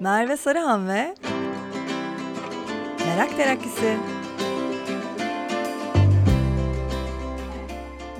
Merve Sarıhan ve Merak Terakkisi.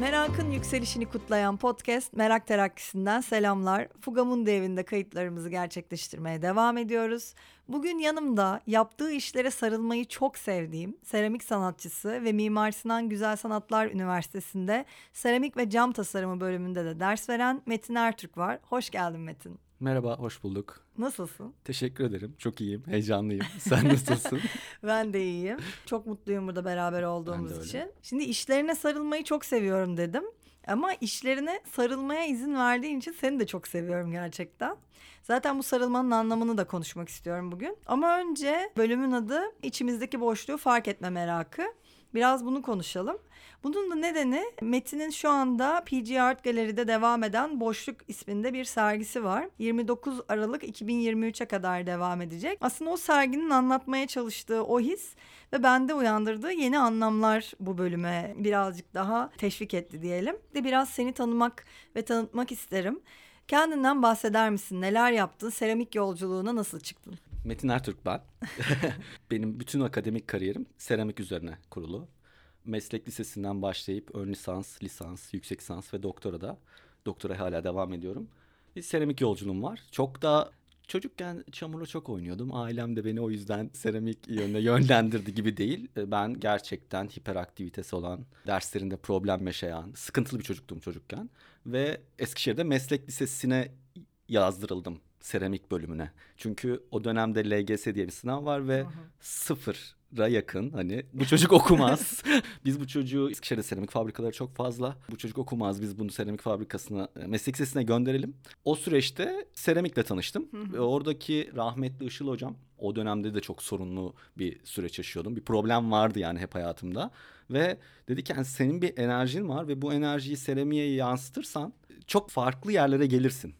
Merakın yükselişini kutlayan podcast Merak Terakkisi'nden selamlar. Fugamundi evinde kayıtlarımızı gerçekleştirmeye devam ediyoruz. Bugün yanımda yaptığı işlere sarılmayı çok sevdiğim seramik sanatçısı ve Mimar Sinan Güzel Sanatlar Üniversitesi'nde seramik ve cam tasarımı bölümünde de ders veren Metin Ertürk var. Hoş geldin Metin. Merhaba, hoş bulduk. Nasılsın? Teşekkür ederim. Çok iyiyim, heyecanlıyım. Sen nasılsın? ben de iyiyim. Çok mutluyum burada beraber olduğumuz için. Şimdi işlerine sarılmayı çok seviyorum dedim. Ama işlerine sarılmaya izin verdiğin için seni de çok seviyorum gerçekten. Zaten bu sarılmanın anlamını da konuşmak istiyorum bugün. Ama önce bölümün adı içimizdeki boşluğu fark etme merakı. Biraz bunu konuşalım. Bunun da nedeni Metin'in şu anda PG Art Gallery'de devam eden Boşluk isminde bir sergisi var. 29 Aralık 2023'e kadar devam edecek. Aslında o serginin anlatmaya çalıştığı o his ve bende uyandırdığı yeni anlamlar bu bölüme birazcık daha teşvik etti diyelim. De biraz seni tanımak ve tanıtmak isterim. Kendinden bahseder misin? Neler yaptın? Seramik yolculuğuna nasıl çıktın? Metin Ertürk ben. Benim bütün akademik kariyerim seramik üzerine kurulu meslek lisesinden başlayıp ön lisans, lisans, yüksek lisans ve doktora da doktora hala devam ediyorum. Bir seramik yolculuğum var. Çok da çocukken çamurla çok oynuyordum. Ailem de beni o yüzden seramik yönüne yönlendirdi gibi değil. E, ben gerçekten hiperaktivitesi olan, derslerinde problem yaşayan, sıkıntılı bir çocuktum çocukken. Ve Eskişehir'de meslek lisesine yazdırıldım seramik bölümüne. Çünkü o dönemde LGS diye bir sınav var ve hı. sıfır yakın hani bu çocuk okumaz. biz bu çocuğu Eskişehir'de seramik fabrikaları çok fazla. Bu çocuk okumaz biz bunu seramik fabrikasına e, meslek lisesine gönderelim. O süreçte seramikle tanıştım. Hı Oradaki rahmetli Işıl hocam o dönemde de çok sorunlu bir süreç yaşıyordum. Bir problem vardı yani hep hayatımda. Ve dedi ki yani senin bir enerjin var ve bu enerjiyi seramiğe yansıtırsan çok farklı yerlere gelirsin.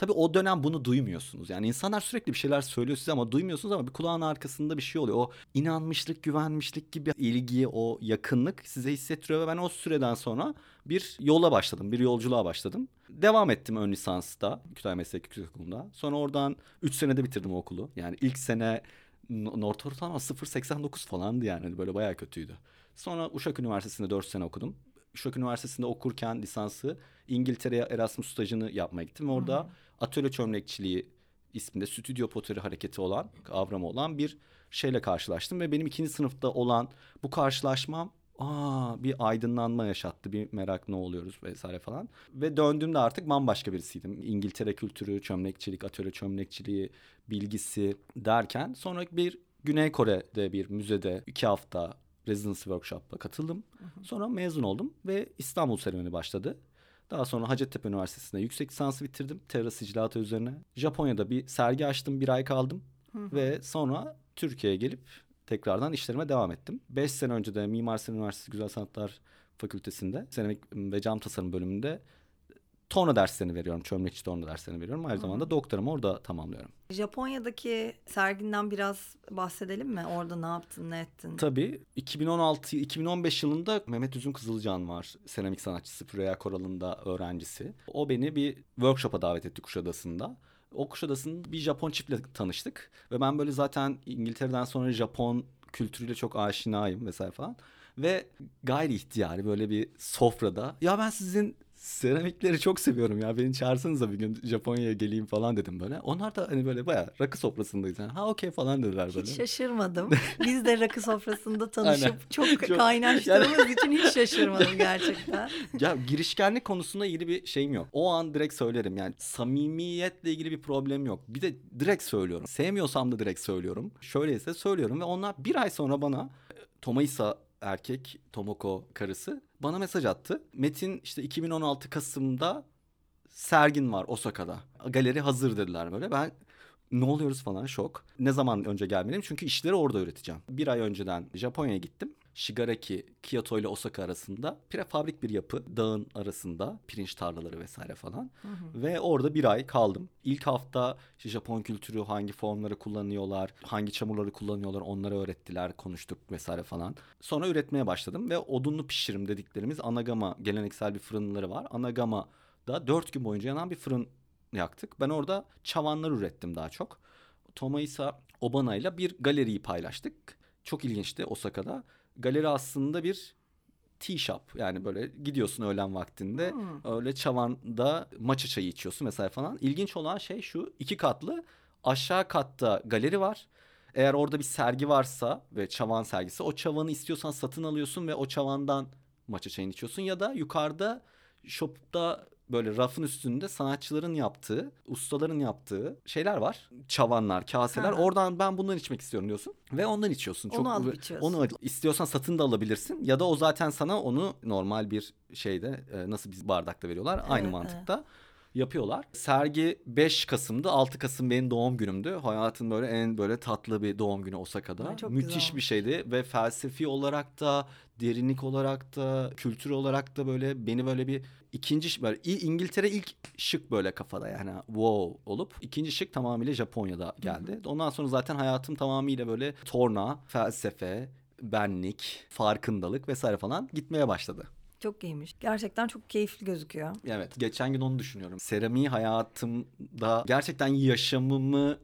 Tabii o dönem bunu duymuyorsunuz. Yani insanlar sürekli bir şeyler söylüyor size ama duymuyorsunuz ama bir kulağın arkasında bir şey oluyor. O inanmışlık, güvenmişlik gibi ilgi, o yakınlık size hissettiriyor ve ben o süreden sonra bir yola başladım, bir yolculuğa başladım. Devam ettim ön lisansta Kütahya Meslek Yüksekokulu'nda. Sonra oradan 3 senede bitirdim okulu. Yani ilk sene not ortalama 0.89 falandı yani hani böyle bayağı kötüydü. Sonra Uşak Üniversitesi'nde 4 sene okudum. Uşak Üniversitesi'nde okurken lisansı İngiltere'ye Erasmus stajını yapmaya gittim. Orada hmm. Atölye çömlekçiliği isminde stüdyo poteri hareketi olan, kavramı olan bir şeyle karşılaştım. Ve benim ikinci sınıfta olan bu karşılaşmam aa bir aydınlanma yaşattı. Bir merak ne oluyoruz vesaire falan. Ve döndüğümde artık bambaşka birisiydim. İngiltere kültürü, çömlekçilik, atölye çömlekçiliği, bilgisi derken sonra bir Güney Kore'de bir müzede iki hafta residency workshop'a katıldım. Sonra mezun oldum ve İstanbul serüveni başladı. Daha sonra Hacettepe Üniversitesi'nde yüksek lisansı bitirdim. Terras icraatı üzerine. Japonya'da bir sergi açtım. Bir ay kaldım. Ve sonra Türkiye'ye gelip tekrardan işlerime devam ettim. Beş sene önce de Mimar Sinan Üniversitesi Güzel Sanatlar Fakültesi'nde seramik ve cam tasarım bölümünde torna derslerini veriyorum. Çömlekçi torna derslerini veriyorum. Aynı zamanda doktoramı orada tamamlıyorum. Japonya'daki serginden biraz bahsedelim mi? Orada ne yaptın, ne ettin? Tabii. 2016-2015 yılında Mehmet Üzüm Kızılcan var. Seramik sanatçısı, Freya Koral'ın da öğrencisi. O beni bir workshop'a davet etti Kuşadası'nda. O Kuşadası'nda bir Japon çiftle tanıştık. Ve ben böyle zaten İngiltere'den sonra Japon kültürüyle çok aşinayım vesaire falan. Ve gayri ihtiyari böyle bir sofrada ya ben sizin seramikleri çok seviyorum ya beni çağırsanıza bir gün Japonya'ya geleyim falan dedim böyle. Onlar da hani böyle bayağı rakı sofrasındayız. Yani, ha okey falan dediler böyle. Hiç şaşırmadım. Biz de rakı sofrasında tanışıp çok, çok kaynaştığımız yani... için hiç şaşırmadım gerçekten. ya girişkenlik konusunda ilgili bir şeyim yok. O an direkt söylerim yani samimiyetle ilgili bir problem yok. Bir de direkt söylüyorum. Sevmiyorsam da direkt söylüyorum. Şöyleyse söylüyorum ve onlar bir ay sonra bana Tomaisa erkek Tomoko karısı bana mesaj attı. Metin işte 2016 Kasım'da sergin var Osaka'da. Galeri hazır dediler böyle. Ben ne oluyoruz falan şok. Ne zaman önce gelmeliyim? Çünkü işleri orada üreteceğim. Bir ay önceden Japonya'ya gittim. Shigaraki, Kyoto ile Osaka arasında prefabrik bir yapı. Dağın arasında pirinç tarlaları vesaire falan. Hı hı. Ve orada bir ay kaldım. İlk hafta işte Japon kültürü hangi formları kullanıyorlar, hangi çamurları kullanıyorlar onları öğrettiler, konuştuk vesaire falan. Sonra üretmeye başladım ve odunlu pişirim dediklerimiz anagama geleneksel bir fırınları var. Anagama da dört gün boyunca yanan bir fırın yaktık. Ben orada çavanlar ürettim daha çok. Tomoisa Obana ile bir galeriyi paylaştık. Çok ilginçti Osaka'da. Galeri aslında bir tea shop yani böyle gidiyorsun öğlen vaktinde hmm. öyle çavanda maça çayı içiyorsun mesela falan. İlginç olan şey şu iki katlı aşağı katta galeri var. Eğer orada bir sergi varsa ve çavan sergisi o çavanı istiyorsan satın alıyorsun ve o çavandan maça çayını içiyorsun ya da yukarıda shopta böyle rafın üstünde sanatçıların yaptığı, ustaların yaptığı şeyler var. Çavanlar, kaseler. Ha. Oradan ben bundan içmek istiyorum diyorsun ve ondan içiyorsun. Onu alıp içiyorsun. Onu istiyorsan satın da alabilirsin ya da o zaten sana onu normal bir şeyde e, nasıl bir bardakta veriyorlar evet, aynı mantıkta. Evet yapıyorlar. Sergi 5 Kasım'dı. 6 Kasım benim doğum günümdü. Hayatın böyle en böyle tatlı bir doğum günü Osaka'da. Ay, Müthiş güzel. bir şeydi ve felsefi olarak da derinlik olarak da kültür olarak da böyle beni böyle bir ikinci böyle İngiltere ilk şık böyle kafada yani wow olup ikinci şık tamamıyla Japonya'da geldi. Hı hı. Ondan sonra zaten hayatım tamamıyla böyle torna, felsefe, benlik, farkındalık vesaire falan gitmeye başladı. Çok iyiymiş. Gerçekten çok keyifli gözüküyor. Evet. Geçen gün onu düşünüyorum. Seramiği hayatımda gerçekten yaşamımı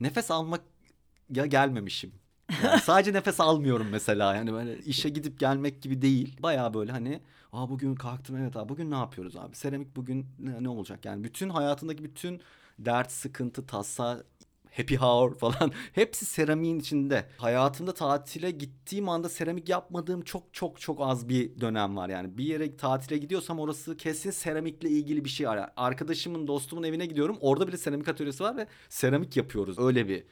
nefes almak ya gelmemişim. Yani sadece nefes almıyorum mesela. Yani böyle işe gidip gelmek gibi değil. Baya böyle hani Aa bugün kalktım evet abi bugün ne yapıyoruz abi? Seramik bugün ne, ne olacak? Yani bütün hayatındaki bütün dert, sıkıntı, tasa, happy hour falan hepsi seramiğin içinde. Hayatımda tatile gittiğim anda seramik yapmadığım çok çok çok az bir dönem var yani. Bir yere tatile gidiyorsam orası kesin seramikle ilgili bir şey var. Arkadaşımın, dostumun evine gidiyorum. Orada bile seramik atölyesi var ve seramik yapıyoruz. Öyle bir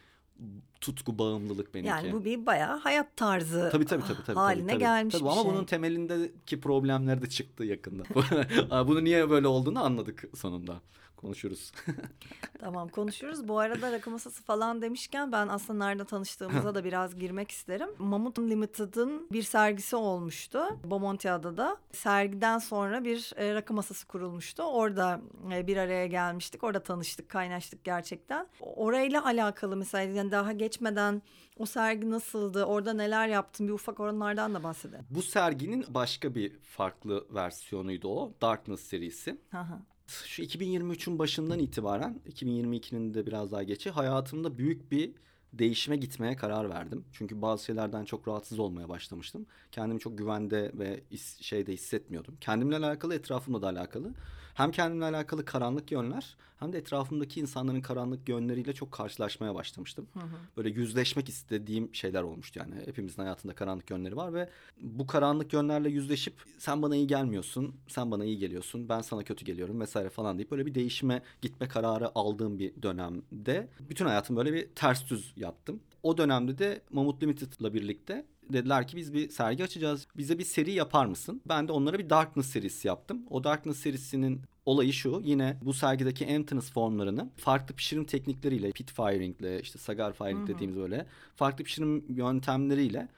tutku bağımlılık benimki. Yani bu bir bayağı hayat tarzı tabii, tabii, tabii, tabii, haline tabii, gelmiş tabii, bir ama şey. bunun temelindeki problemler de çıktı yakında. Bunu niye böyle olduğunu anladık sonunda konuşuruz. tamam konuşuruz. Bu arada rakı masası falan demişken ben aslında nerede tanıştığımıza da biraz girmek isterim. Mamut Limited'ın bir sergisi olmuştu Bomontia'da Sergiden sonra bir e, rakı masası kurulmuştu. Orada e, bir araya gelmiştik. Orada tanıştık, kaynaştık gerçekten. Orayla alakalı mesela yani daha geçmeden o sergi nasıldı? Orada neler yaptın? Bir ufak oranlardan da bahsedelim. Bu serginin başka bir farklı versiyonuydu o. Darkness serisi. Aha şu 2023'ün başından itibaren 2022'nin de biraz daha geçi hayatımda büyük bir değişime gitmeye karar verdim. Çünkü bazı şeylerden çok rahatsız olmaya başlamıştım. Kendimi çok güvende ve şeyde hissetmiyordum. Kendimle alakalı, etrafımla da alakalı hem kendimle alakalı karanlık yönler hem de etrafımdaki insanların karanlık yönleriyle çok karşılaşmaya başlamıştım. Hı hı. Böyle yüzleşmek istediğim şeyler olmuştu yani. Hepimizin hayatında karanlık yönleri var ve bu karanlık yönlerle yüzleşip sen bana iyi gelmiyorsun, sen bana iyi geliyorsun, ben sana kötü geliyorum vesaire falan deyip böyle bir değişime gitme kararı aldığım bir dönemde bütün hayatım böyle bir ters düz yaptım. O dönemde de Mamut Limited'la birlikte dediler ki biz bir sergi açacağız. Bize bir seri yapar mısın? Ben de onlara bir Darkness serisi yaptım. O Darkness serisinin olayı şu. Yine bu sergideki emptiness formlarını farklı pişirim teknikleriyle, pit firingle, işte sagar firing dediğimiz böyle farklı pişirim yöntemleriyle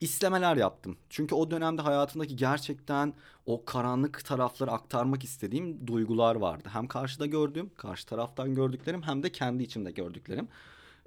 islemeler yaptım. Çünkü o dönemde hayatımdaki gerçekten o karanlık tarafları aktarmak istediğim duygular vardı. Hem karşıda gördüğüm, karşı taraftan gördüklerim hem de kendi içimde gördüklerim.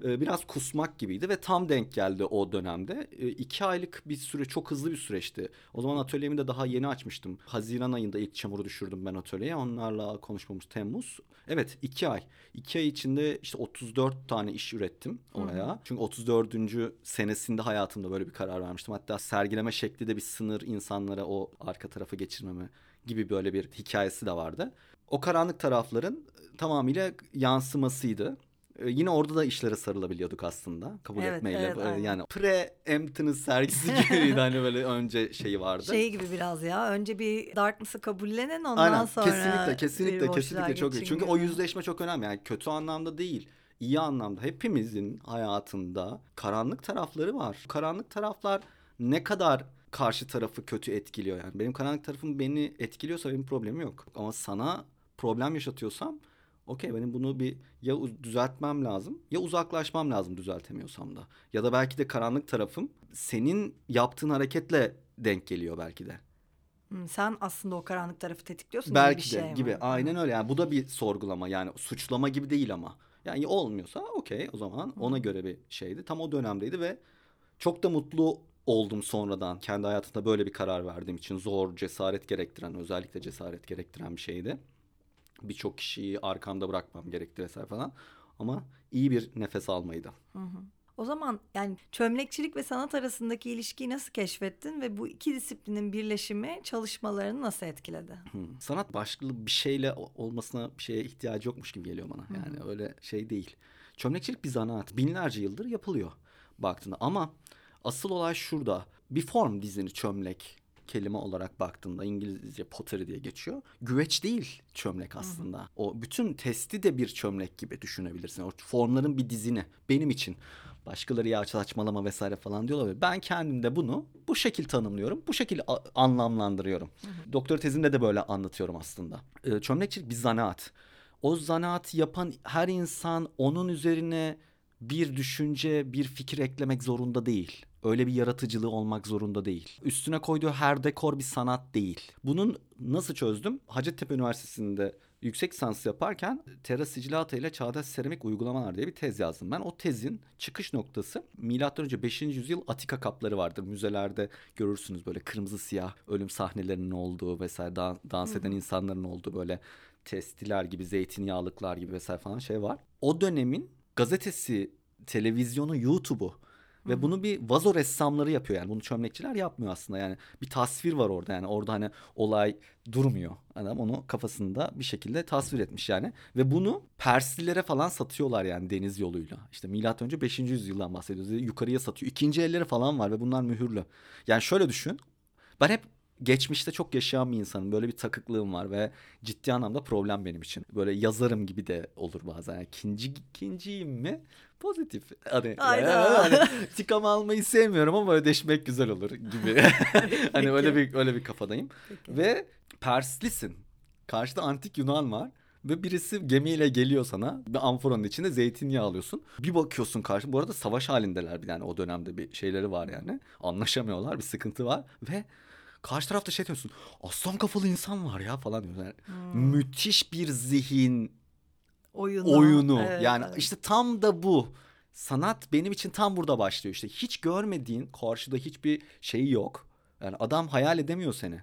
E, biraz kusmak gibiydi ve tam denk geldi o dönemde. E, iki aylık bir süre çok hızlı bir süreçti. O zaman atölyemi de daha yeni açmıştım. Haziran ayında ilk çamuru düşürdüm ben atölyeye. Onlarla konuşmamız Temmuz. Evet iki ay. İki ay içinde işte 34 tane iş ürettim oraya. Hı hı. Çünkü 34. senesinde hayatımda böyle bir karar vermiştim. Hatta sergileme şekli de bir sınır insanlara o arka tarafa geçirmeme gibi böyle bir hikayesi de vardı. O karanlık tarafların tamamıyla yansımasıydı. Ee, yine orada da işlere sarılabiliyorduk aslında kabul evet, etmeyle. Evet, aynen. yani pre-emptiness sergisi gibiydi hani böyle önce şeyi vardı. Şey gibi biraz ya önce bir darkness'ı kabullenen ondan aynen, sonra kesinlikle kesinlikle kesinlikle çok iyi. Çünkü o yüzleşme çok önemli yani kötü anlamda değil iyi anlamda hepimizin hayatında karanlık tarafları var. Karanlık taraflar ne kadar karşı tarafı kötü etkiliyor yani. Benim karanlık tarafım beni etkiliyorsa benim problemim yok. Ama sana problem yaşatıyorsam okey benim bunu bir ya düzeltmem lazım ya uzaklaşmam lazım düzeltemiyorsam da. Ya da belki de karanlık tarafım senin yaptığın hareketle denk geliyor belki de. Hmm, sen aslında o karanlık tarafı tetikliyorsun belki gibi bir şey gibi. Mi? Aynen öyle. Yani bu da bir sorgulama yani suçlama gibi değil ama. Yani olmuyorsa okey o zaman ona göre bir şeydi. Tam o dönemdeydi ve çok da mutlu oldum sonradan. Kendi hayatımda böyle bir karar verdiğim için zor, cesaret gerektiren, özellikle cesaret gerektiren bir şeydi birçok kişiyi arkamda bırakmam gerekti vesaire falan. ama iyi bir nefes almaydı. Hı hı. O zaman yani çömlekçilik ve sanat arasındaki ilişkiyi nasıl keşfettin ve bu iki disiplinin birleşimi çalışmalarını nasıl etkiledi? Hmm. Sanat başlı bir şeyle olmasına bir şeye ihtiyacı yokmuş gibi geliyor bana. Yani Hı-hı. öyle şey değil. Çömlekçilik bir zanaat. Binlerce yıldır yapılıyor baktığında ama asıl olay şurada. Bir form dizini çömlek kelime olarak baktığında İngilizce pottery diye geçiyor. Güveç değil çömlek aslında. Hı hı. O bütün testi de bir çömlek gibi düşünebilirsin. O formların bir dizini benim için. Başkaları ya saçmalama vesaire falan diyorlar. Ben kendimde bunu bu şekil tanımlıyorum. Bu şekilde anlamlandırıyorum. Hı hı. Doktor tezimde de böyle anlatıyorum aslında. Ee, çömlekçilik bir zanaat. O zanaat yapan her insan onun üzerine bir düşünce, bir fikir eklemek zorunda değil. Öyle bir yaratıcılığı olmak zorunda değil. Üstüne koyduğu her dekor bir sanat değil. Bunun nasıl çözdüm? Hacettepe Üniversitesi'nde yüksek lisans yaparken Terra Sigillata ile Çağdaş Seramik Uygulamalar diye bir tez yazdım. Ben o tezin çıkış noktası milattan önce 5. yüzyıl Atika kapları vardır. Müzelerde görürsünüz böyle kırmızı siyah ölüm sahnelerinin olduğu vesaire dans eden insanların olduğu böyle testiler gibi zeytinyağlıklar gibi vesaire falan şey var. O dönemin gazetesi, televizyonu, YouTube'u ve bunu bir vazo ressamları yapıyor yani. Bunu çömlekçiler yapmıyor aslında yani. Bir tasvir var orada yani. Orada hani olay durmuyor. Adam onu kafasında bir şekilde tasvir etmiş yani. Ve bunu Perslilere falan satıyorlar yani deniz yoluyla. İşte milattan önce 5. yüzyıldan bahsediyoruz. Yukarıya satıyor. İkinci elleri falan var ve bunlar mühürlü. Yani şöyle düşün. Ben hep geçmişte çok yaşayan bir insanım. Böyle bir takıklığım var ve ciddi anlamda problem benim için. Böyle yazarım gibi de olur bazen. Yani ikinci, ikinciyim mi? Pozitif. Hani, hani tikam almayı sevmiyorum ama ödeşmek güzel olur gibi. hani öyle bir öyle bir kafadayım. Peki. Ve Perslisin. Karşıda antik Yunan var. Ve birisi gemiyle geliyor sana. Bir amforanın içinde zeytinyağı alıyorsun. Bir bakıyorsun karşı. Bu arada savaş halindeler yani o dönemde bir şeyleri var yani. Anlaşamıyorlar bir sıkıntı var. Ve karşı tarafta şey diyorsun. Aslan kafalı insan var ya falan diyorsun. Yani hmm. Müthiş bir zihin oyunu. oyunu. Evet, yani evet. işte tam da bu. Sanat benim için tam burada başlıyor işte. Hiç görmediğin karşıda hiçbir şeyi yok. Yani adam hayal edemiyor seni.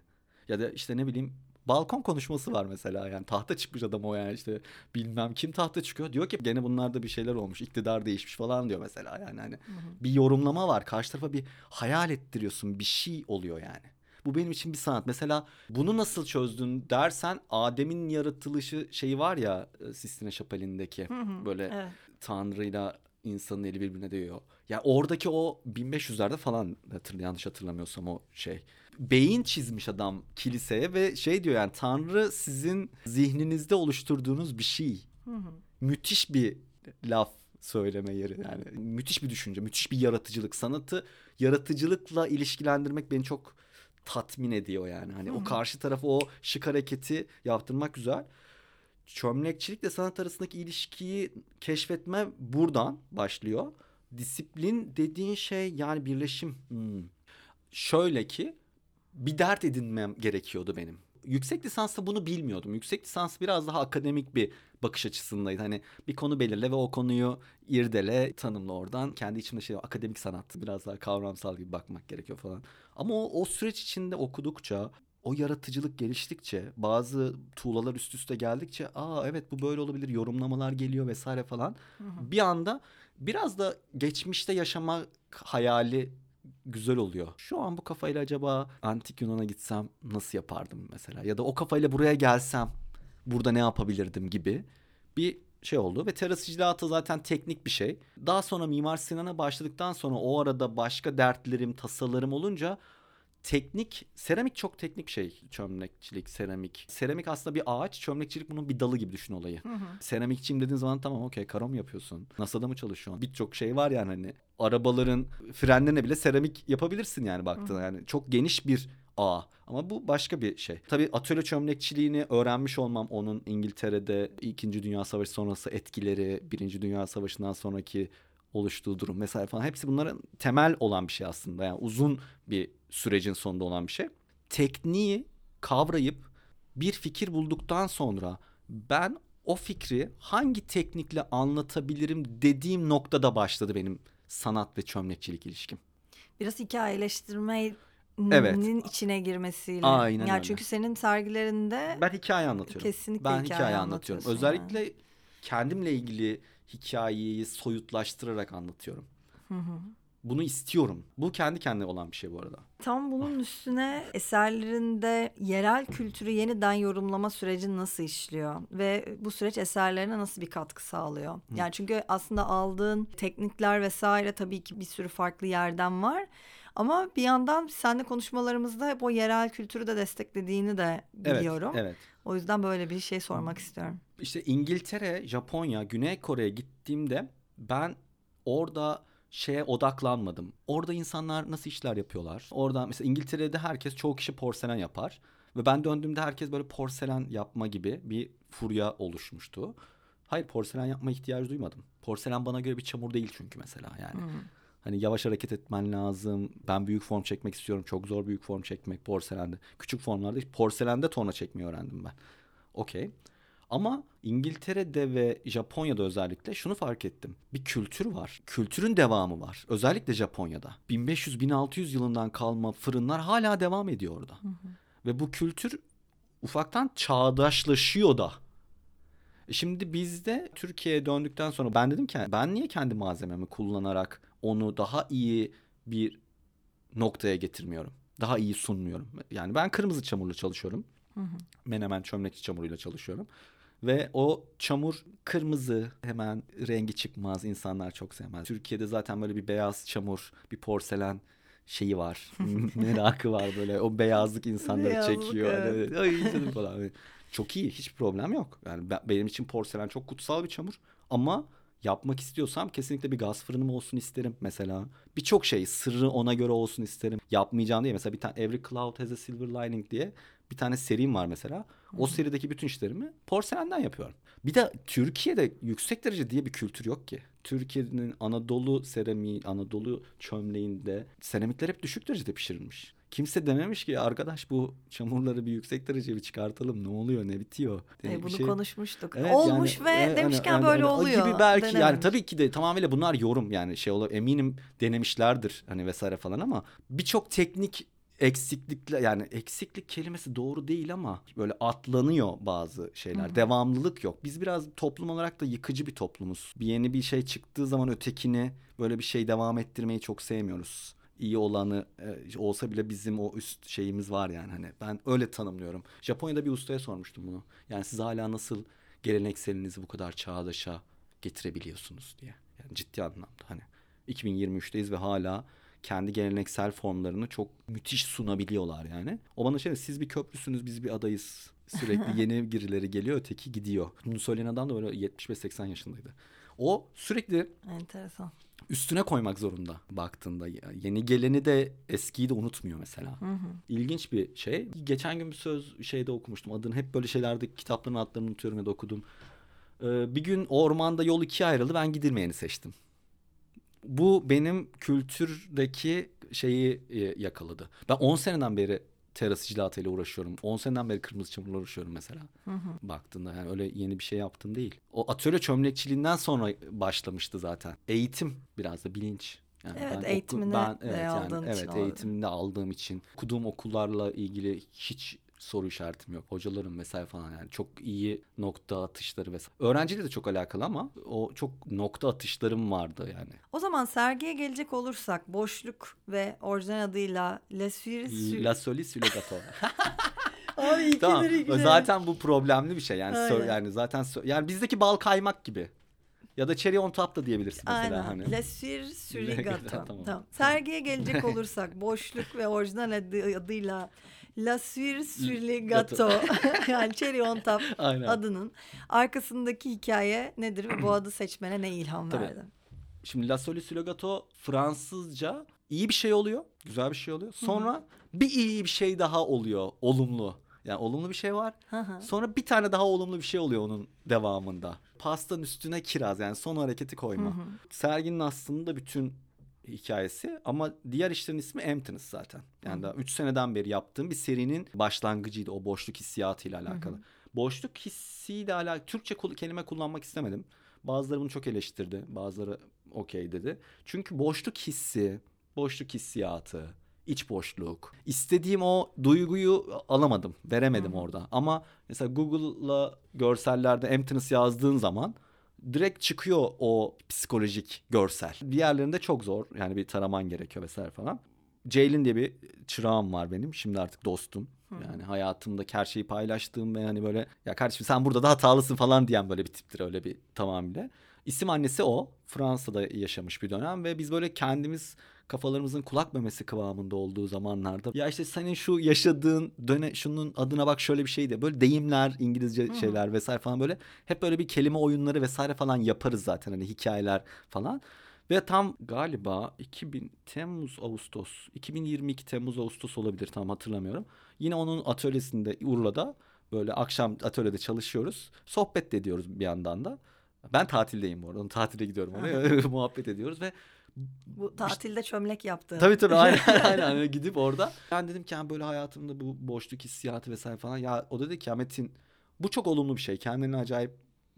Ya da işte ne bileyim balkon konuşması var mesela yani tahta çıkmış adam o yani işte bilmem kim tahta çıkıyor diyor ki gene bunlarda bir şeyler olmuş iktidar değişmiş falan diyor mesela yani hani hı hı. bir yorumlama var karşı tarafa bir hayal ettiriyorsun bir şey oluyor yani. Bu benim için bir sanat. Mesela bunu nasıl çözdün dersen Adem'in yaratılışı şeyi var ya e, Sistine Şapeli'ndeki böyle evet. Tanrı'yla insanın eli birbirine değiyor. Ya yani oradaki o 1500'lerde falan hatırlı yanlış hatırlamıyorsam o şey. Beyin çizmiş adam kiliseye ve şey diyor yani Tanrı sizin zihninizde oluşturduğunuz bir şey. Hı hı. Müthiş bir laf söyleme yeri yani. Müthiş bir düşünce, müthiş bir yaratıcılık. Sanatı yaratıcılıkla ilişkilendirmek beni çok tatmin ediyor yani. Hani Hı-hı. o karşı tarafı o şık hareketi yaptırmak güzel. Çömlekçilikle sanat arasındaki ilişkiyi keşfetme buradan başlıyor. Disiplin dediğin şey yani birleşim. Hmm. Şöyle ki bir dert edinmem gerekiyordu benim. Yüksek lisansta bunu bilmiyordum. Yüksek lisans biraz daha akademik bir bakış açısındaydı. Hani bir konu belirle ve o konuyu irdele, tanımla oradan. Kendi içimde şey akademik sanat biraz daha kavramsal gibi bakmak gerekiyor falan. Ama o, o süreç içinde okudukça o yaratıcılık geliştikçe bazı tuğlalar üst üste geldikçe aa evet bu böyle olabilir yorumlamalar geliyor vesaire falan. Hı hı. Bir anda biraz da geçmişte yaşama hayali güzel oluyor. Şu an bu kafayla acaba antik Yunan'a gitsem nasıl yapardım mesela ya da o kafayla buraya gelsem burada ne yapabilirdim gibi bir şey oldu ve Terra Sigillata zaten teknik bir şey. Daha sonra Mimar Sinan'a başladıktan sonra o arada başka dertlerim, tasalarım olunca teknik, seramik çok teknik şey. Çömlekçilik, seramik. Seramik aslında bir ağaç, çömlekçilik bunun bir dalı gibi düşün olayı. Hı hı. Seramikçiyim dediğin zaman tamam okey karom yapıyorsun. NASA'da mı çalışıyorsun? Birçok şey var yani hani. Arabaların frenlerine bile seramik yapabilirsin yani baktığında. Yani çok geniş bir ağ. Ama bu başka bir şey. Tabii atölye çömlekçiliğini öğrenmiş olmam onun İngiltere'de İkinci Dünya Savaşı sonrası etkileri, Birinci Dünya Savaşı'ndan sonraki oluştuğu durum mesela falan hepsi bunların temel olan bir şey aslında. Yani uzun bir sürecin sonunda olan bir şey. Tekniği kavrayıp bir fikir bulduktan sonra ben o fikri hangi teknikle anlatabilirim dediğim noktada başladı benim sanat ve çömlekçilik ilişkim. Biraz hikayeleştirme evet. içine girmesiyle. Aynen yani öyle. Çünkü senin sergilerinde ben hikaye anlatıyorum. Kesinlikle ben hikaye, hikaye anlatıyorum. Özellikle yani. kendimle ilgili hikayeyi soyutlaştırarak anlatıyorum. Bunu istiyorum. Bu kendi kendine olan bir şey bu arada. Tam bunun üstüne eserlerinde yerel kültürü yeniden yorumlama süreci nasıl işliyor ve bu süreç eserlerine nasıl bir katkı sağlıyor? Hı. Yani çünkü aslında aldığın teknikler vesaire tabii ki bir sürü farklı yerden var. Ama bir yandan seninle konuşmalarımızda hep o yerel kültürü de desteklediğini de biliyorum. Evet, evet. O yüzden böyle bir şey sormak istiyorum. İşte İngiltere, Japonya, Güney Kore'ye gittiğimde ben orada şeye odaklanmadım. Orada insanlar nasıl işler yapıyorlar? Orada mesela İngiltere'de herkes çoğu kişi porselen yapar. Ve ben döndüğümde herkes böyle porselen yapma gibi bir furya oluşmuştu. Hayır porselen yapma ihtiyacı duymadım. Porselen bana göre bir çamur değil çünkü mesela yani. Hmm. Hani yavaş hareket etmen lazım. Ben büyük form çekmek istiyorum. Çok zor büyük form çekmek porselende. Küçük formlarda porselende torna çekmeyi öğrendim ben. Okey. Ama İngiltere'de ve Japonya'da özellikle şunu fark ettim. Bir kültür var. Kültürün devamı var. Özellikle Japonya'da. 1500-1600 yılından kalma fırınlar hala devam ediyor orada. Hı hı. Ve bu kültür ufaktan çağdaşlaşıyor da. E şimdi bizde Türkiye'ye döndükten sonra ben dedim ki ben niye kendi malzememi kullanarak onu daha iyi bir noktaya getirmiyorum. Daha iyi sunmuyorum. Yani ben kırmızı çamurla çalışıyorum. Hı hı. Menemen çömlekçi çamuruyla çalışıyorum. Ve o çamur kırmızı hemen rengi çıkmaz insanlar çok sevmez. Türkiye'de zaten böyle bir beyaz çamur bir porselen şeyi var. Merakı var böyle o beyazlık insanları beyazlık, çekiyor. Evet. Ay canım falan. Çok iyi hiç problem yok. Yani benim için porselen çok kutsal bir çamur ama yapmak istiyorsam kesinlikle bir gaz fırınım olsun isterim mesela. Birçok şey sırrı ona göre olsun isterim. Yapmayacağım diye mesela bir tane Every Cloud Has a Silver Lining diye bir tane serim var mesela. O serideki bütün işlerimi porselenden yapıyorum. Bir de Türkiye'de yüksek derece diye bir kültür yok ki. Türkiye'nin Anadolu seramiği, Anadolu çömleğinde seramikler hep düşük derecede pişirilmiş. Kimse dememiş ki arkadaş bu çamurları bir yüksek derece bir çıkartalım ne oluyor ne bitiyor. E, bunu şey... konuşmuştuk. Evet, Olmuş yani, ve yani, demişken yani, böyle yani, oluyor. Gibi belki Denememiş. yani tabii ki de tamamıyla bunlar yorum yani şey olur eminim denemişlerdir hani vesaire falan ama birçok teknik eksiklikle yani eksiklik kelimesi doğru değil ama böyle atlanıyor bazı şeyler. Hı-hı. Devamlılık yok. Biz biraz toplum olarak da yıkıcı bir toplumuz. Bir yeni bir şey çıktığı zaman ötekini böyle bir şey devam ettirmeyi çok sevmiyoruz. İyi olanı e, olsa bile bizim o üst şeyimiz var yani hani ben öyle tanımlıyorum. Japonya'da bir ustaya sormuştum bunu. Yani siz hala nasıl gelenekselinizi bu kadar çağdaşa getirebiliyorsunuz diye. Yani ciddi anlamda hani 2023'teyiz ve hala kendi geleneksel formlarını çok müthiş sunabiliyorlar yani. O bana şey siz bir köprüsünüz biz bir adayız. Sürekli yeni birileri geliyor öteki gidiyor. Bunu söyleyen adam da böyle 75-80 yaşındaydı. O sürekli enteresan. Üstüne koymak zorunda baktığında. Yeni geleni de eskiyi de unutmuyor mesela. Hı hı. İlginç bir şey. Geçen gün bir söz şeyde okumuştum. Adını hep böyle şeylerde kitapların adlarını unutuyorum ya da okudum. Ee, bir gün ormanda yol ikiye ayrıldı. Ben gidilmeyeni seçtim bu benim kültürdeki şeyi e, yakaladı. Ben 10 seneden beri teras icraatıyla uğraşıyorum. 10 seneden beri kırmızı çamurla uğraşıyorum mesela. Hı hı. Baktığında yani öyle yeni bir şey yaptım değil. O atölye çömlekçiliğinden sonra başlamıştı zaten. Eğitim biraz da bilinç. Yani evet ben eğitimini oku, ben, evet, yani, evet, için. eğitimini aldığım için. Okuduğum okullarla ilgili hiç soru işaretim yok. Hocalarım vesaire falan yani çok iyi nokta atışları vesaire. Öğrenciyle de çok alakalı ama o çok nokta atışlarım vardı yani. O zaman sergiye gelecek olursak boşluk ve orijinal adıyla La Suisse... La Soli Sulegato. Abi ikidir tamam. Zaten bu problemli bir şey yani Aynen. yani zaten yani bizdeki bal kaymak gibi. Ya da cherry on top da diyebilirsin mesela. Aynen. Hani. La Sur Surigato. tamam. tamam. Sergiye gelecek olursak boşluk ve orijinal adı, adıyla La Suire sur le gâteau yani cherry on top Aynen. adının arkasındaki hikaye nedir ve bu adı seçmene ne ilham Tabii. verdi? Şimdi La Soli sur le Fransızca iyi bir şey oluyor, güzel bir şey oluyor. Sonra Hı-hı. bir iyi bir şey daha oluyor, olumlu. Yani olumlu bir şey var. Hı-hı. Sonra bir tane daha olumlu bir şey oluyor onun devamında. Pastanın üstüne kiraz yani son hareketi koyma. Hı-hı. Serginin aslında bütün hikayesi ama diğer işlerin ismi Emptiness zaten. Yani daha 3 seneden beri yaptığım bir serinin başlangıcıydı o boşluk hissiyatıyla alakalı. Hı hı. Boşluk hissiyle alakalı Türkçe kelime kullanmak istemedim. Bazıları bunu çok eleştirdi. Bazıları okey dedi. Çünkü boşluk hissi, boşluk hissiyatı, iç boşluk. İstediğim o duyguyu alamadım, veremedim Hı-hı. orada. Ama mesela Google'la görsellerde emptiness yazdığın zaman direkt çıkıyor o psikolojik görsel. Diğerlerinde çok zor. Yani bir taraman gerekiyor vesaire falan. Ceylin diye bir çırağım var benim. Şimdi artık dostum. Yani hayatımdaki her şeyi paylaştığım ve hani böyle ya kardeşim sen burada da hatalısın falan diyen böyle bir tiptir öyle bir tamamıyla. İsim annesi o. Fransa'da yaşamış bir dönem ve biz böyle kendimiz kafalarımızın kulak memesi kıvamında olduğu zamanlarda ya işte senin şu yaşadığın döne şunun adına bak şöyle bir şey de böyle deyimler İngilizce şeyler vesaire falan böyle hep böyle bir kelime oyunları vesaire falan yaparız zaten hani hikayeler falan. Ve tam galiba 2000 Temmuz Ağustos 2022 Temmuz Ağustos olabilir tam hatırlamıyorum. Yine onun atölyesinde Urla'da böyle akşam atölyede çalışıyoruz. Sohbet de ediyoruz bir yandan da. Ben tatildeyim bu arada. Onun tatile gidiyorum oraya. muhabbet ediyoruz ve bu tatilde çömlek yaptı. Tabii tabii aynen aynen gidip orada. Ben dedim ki yani böyle hayatımda bu boşluk hissiyatı vesaire falan. Ya o dedi ki Metin bu çok olumlu bir şey. Kendini acayip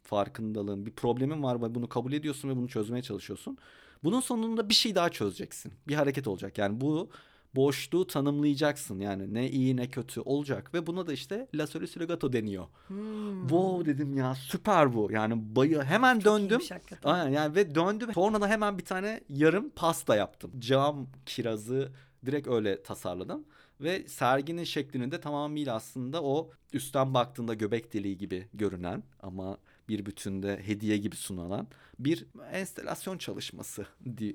farkındalığın bir problemin var ve bunu kabul ediyorsun ve bunu çözmeye çalışıyorsun. Bunun sonunda bir şey daha çözeceksin. Bir hareket olacak. Yani bu boşluğu tanımlayacaksın. Yani ne iyi ne kötü olacak ve buna da işte la surrogato deniyor. Hmm. Wow dedim ya süper bu. Yani bayı hemen Çok döndüm. Aynen yani ve döndüm. Sonra da hemen bir tane yarım pasta yaptım. Cam kirazı direkt öyle tasarladım. Ve serginin şeklini de tamamıyla aslında o üstten baktığında göbek deliği gibi görünen ama bir bütünde hediye gibi sunulan bir enstelasyon çalışması.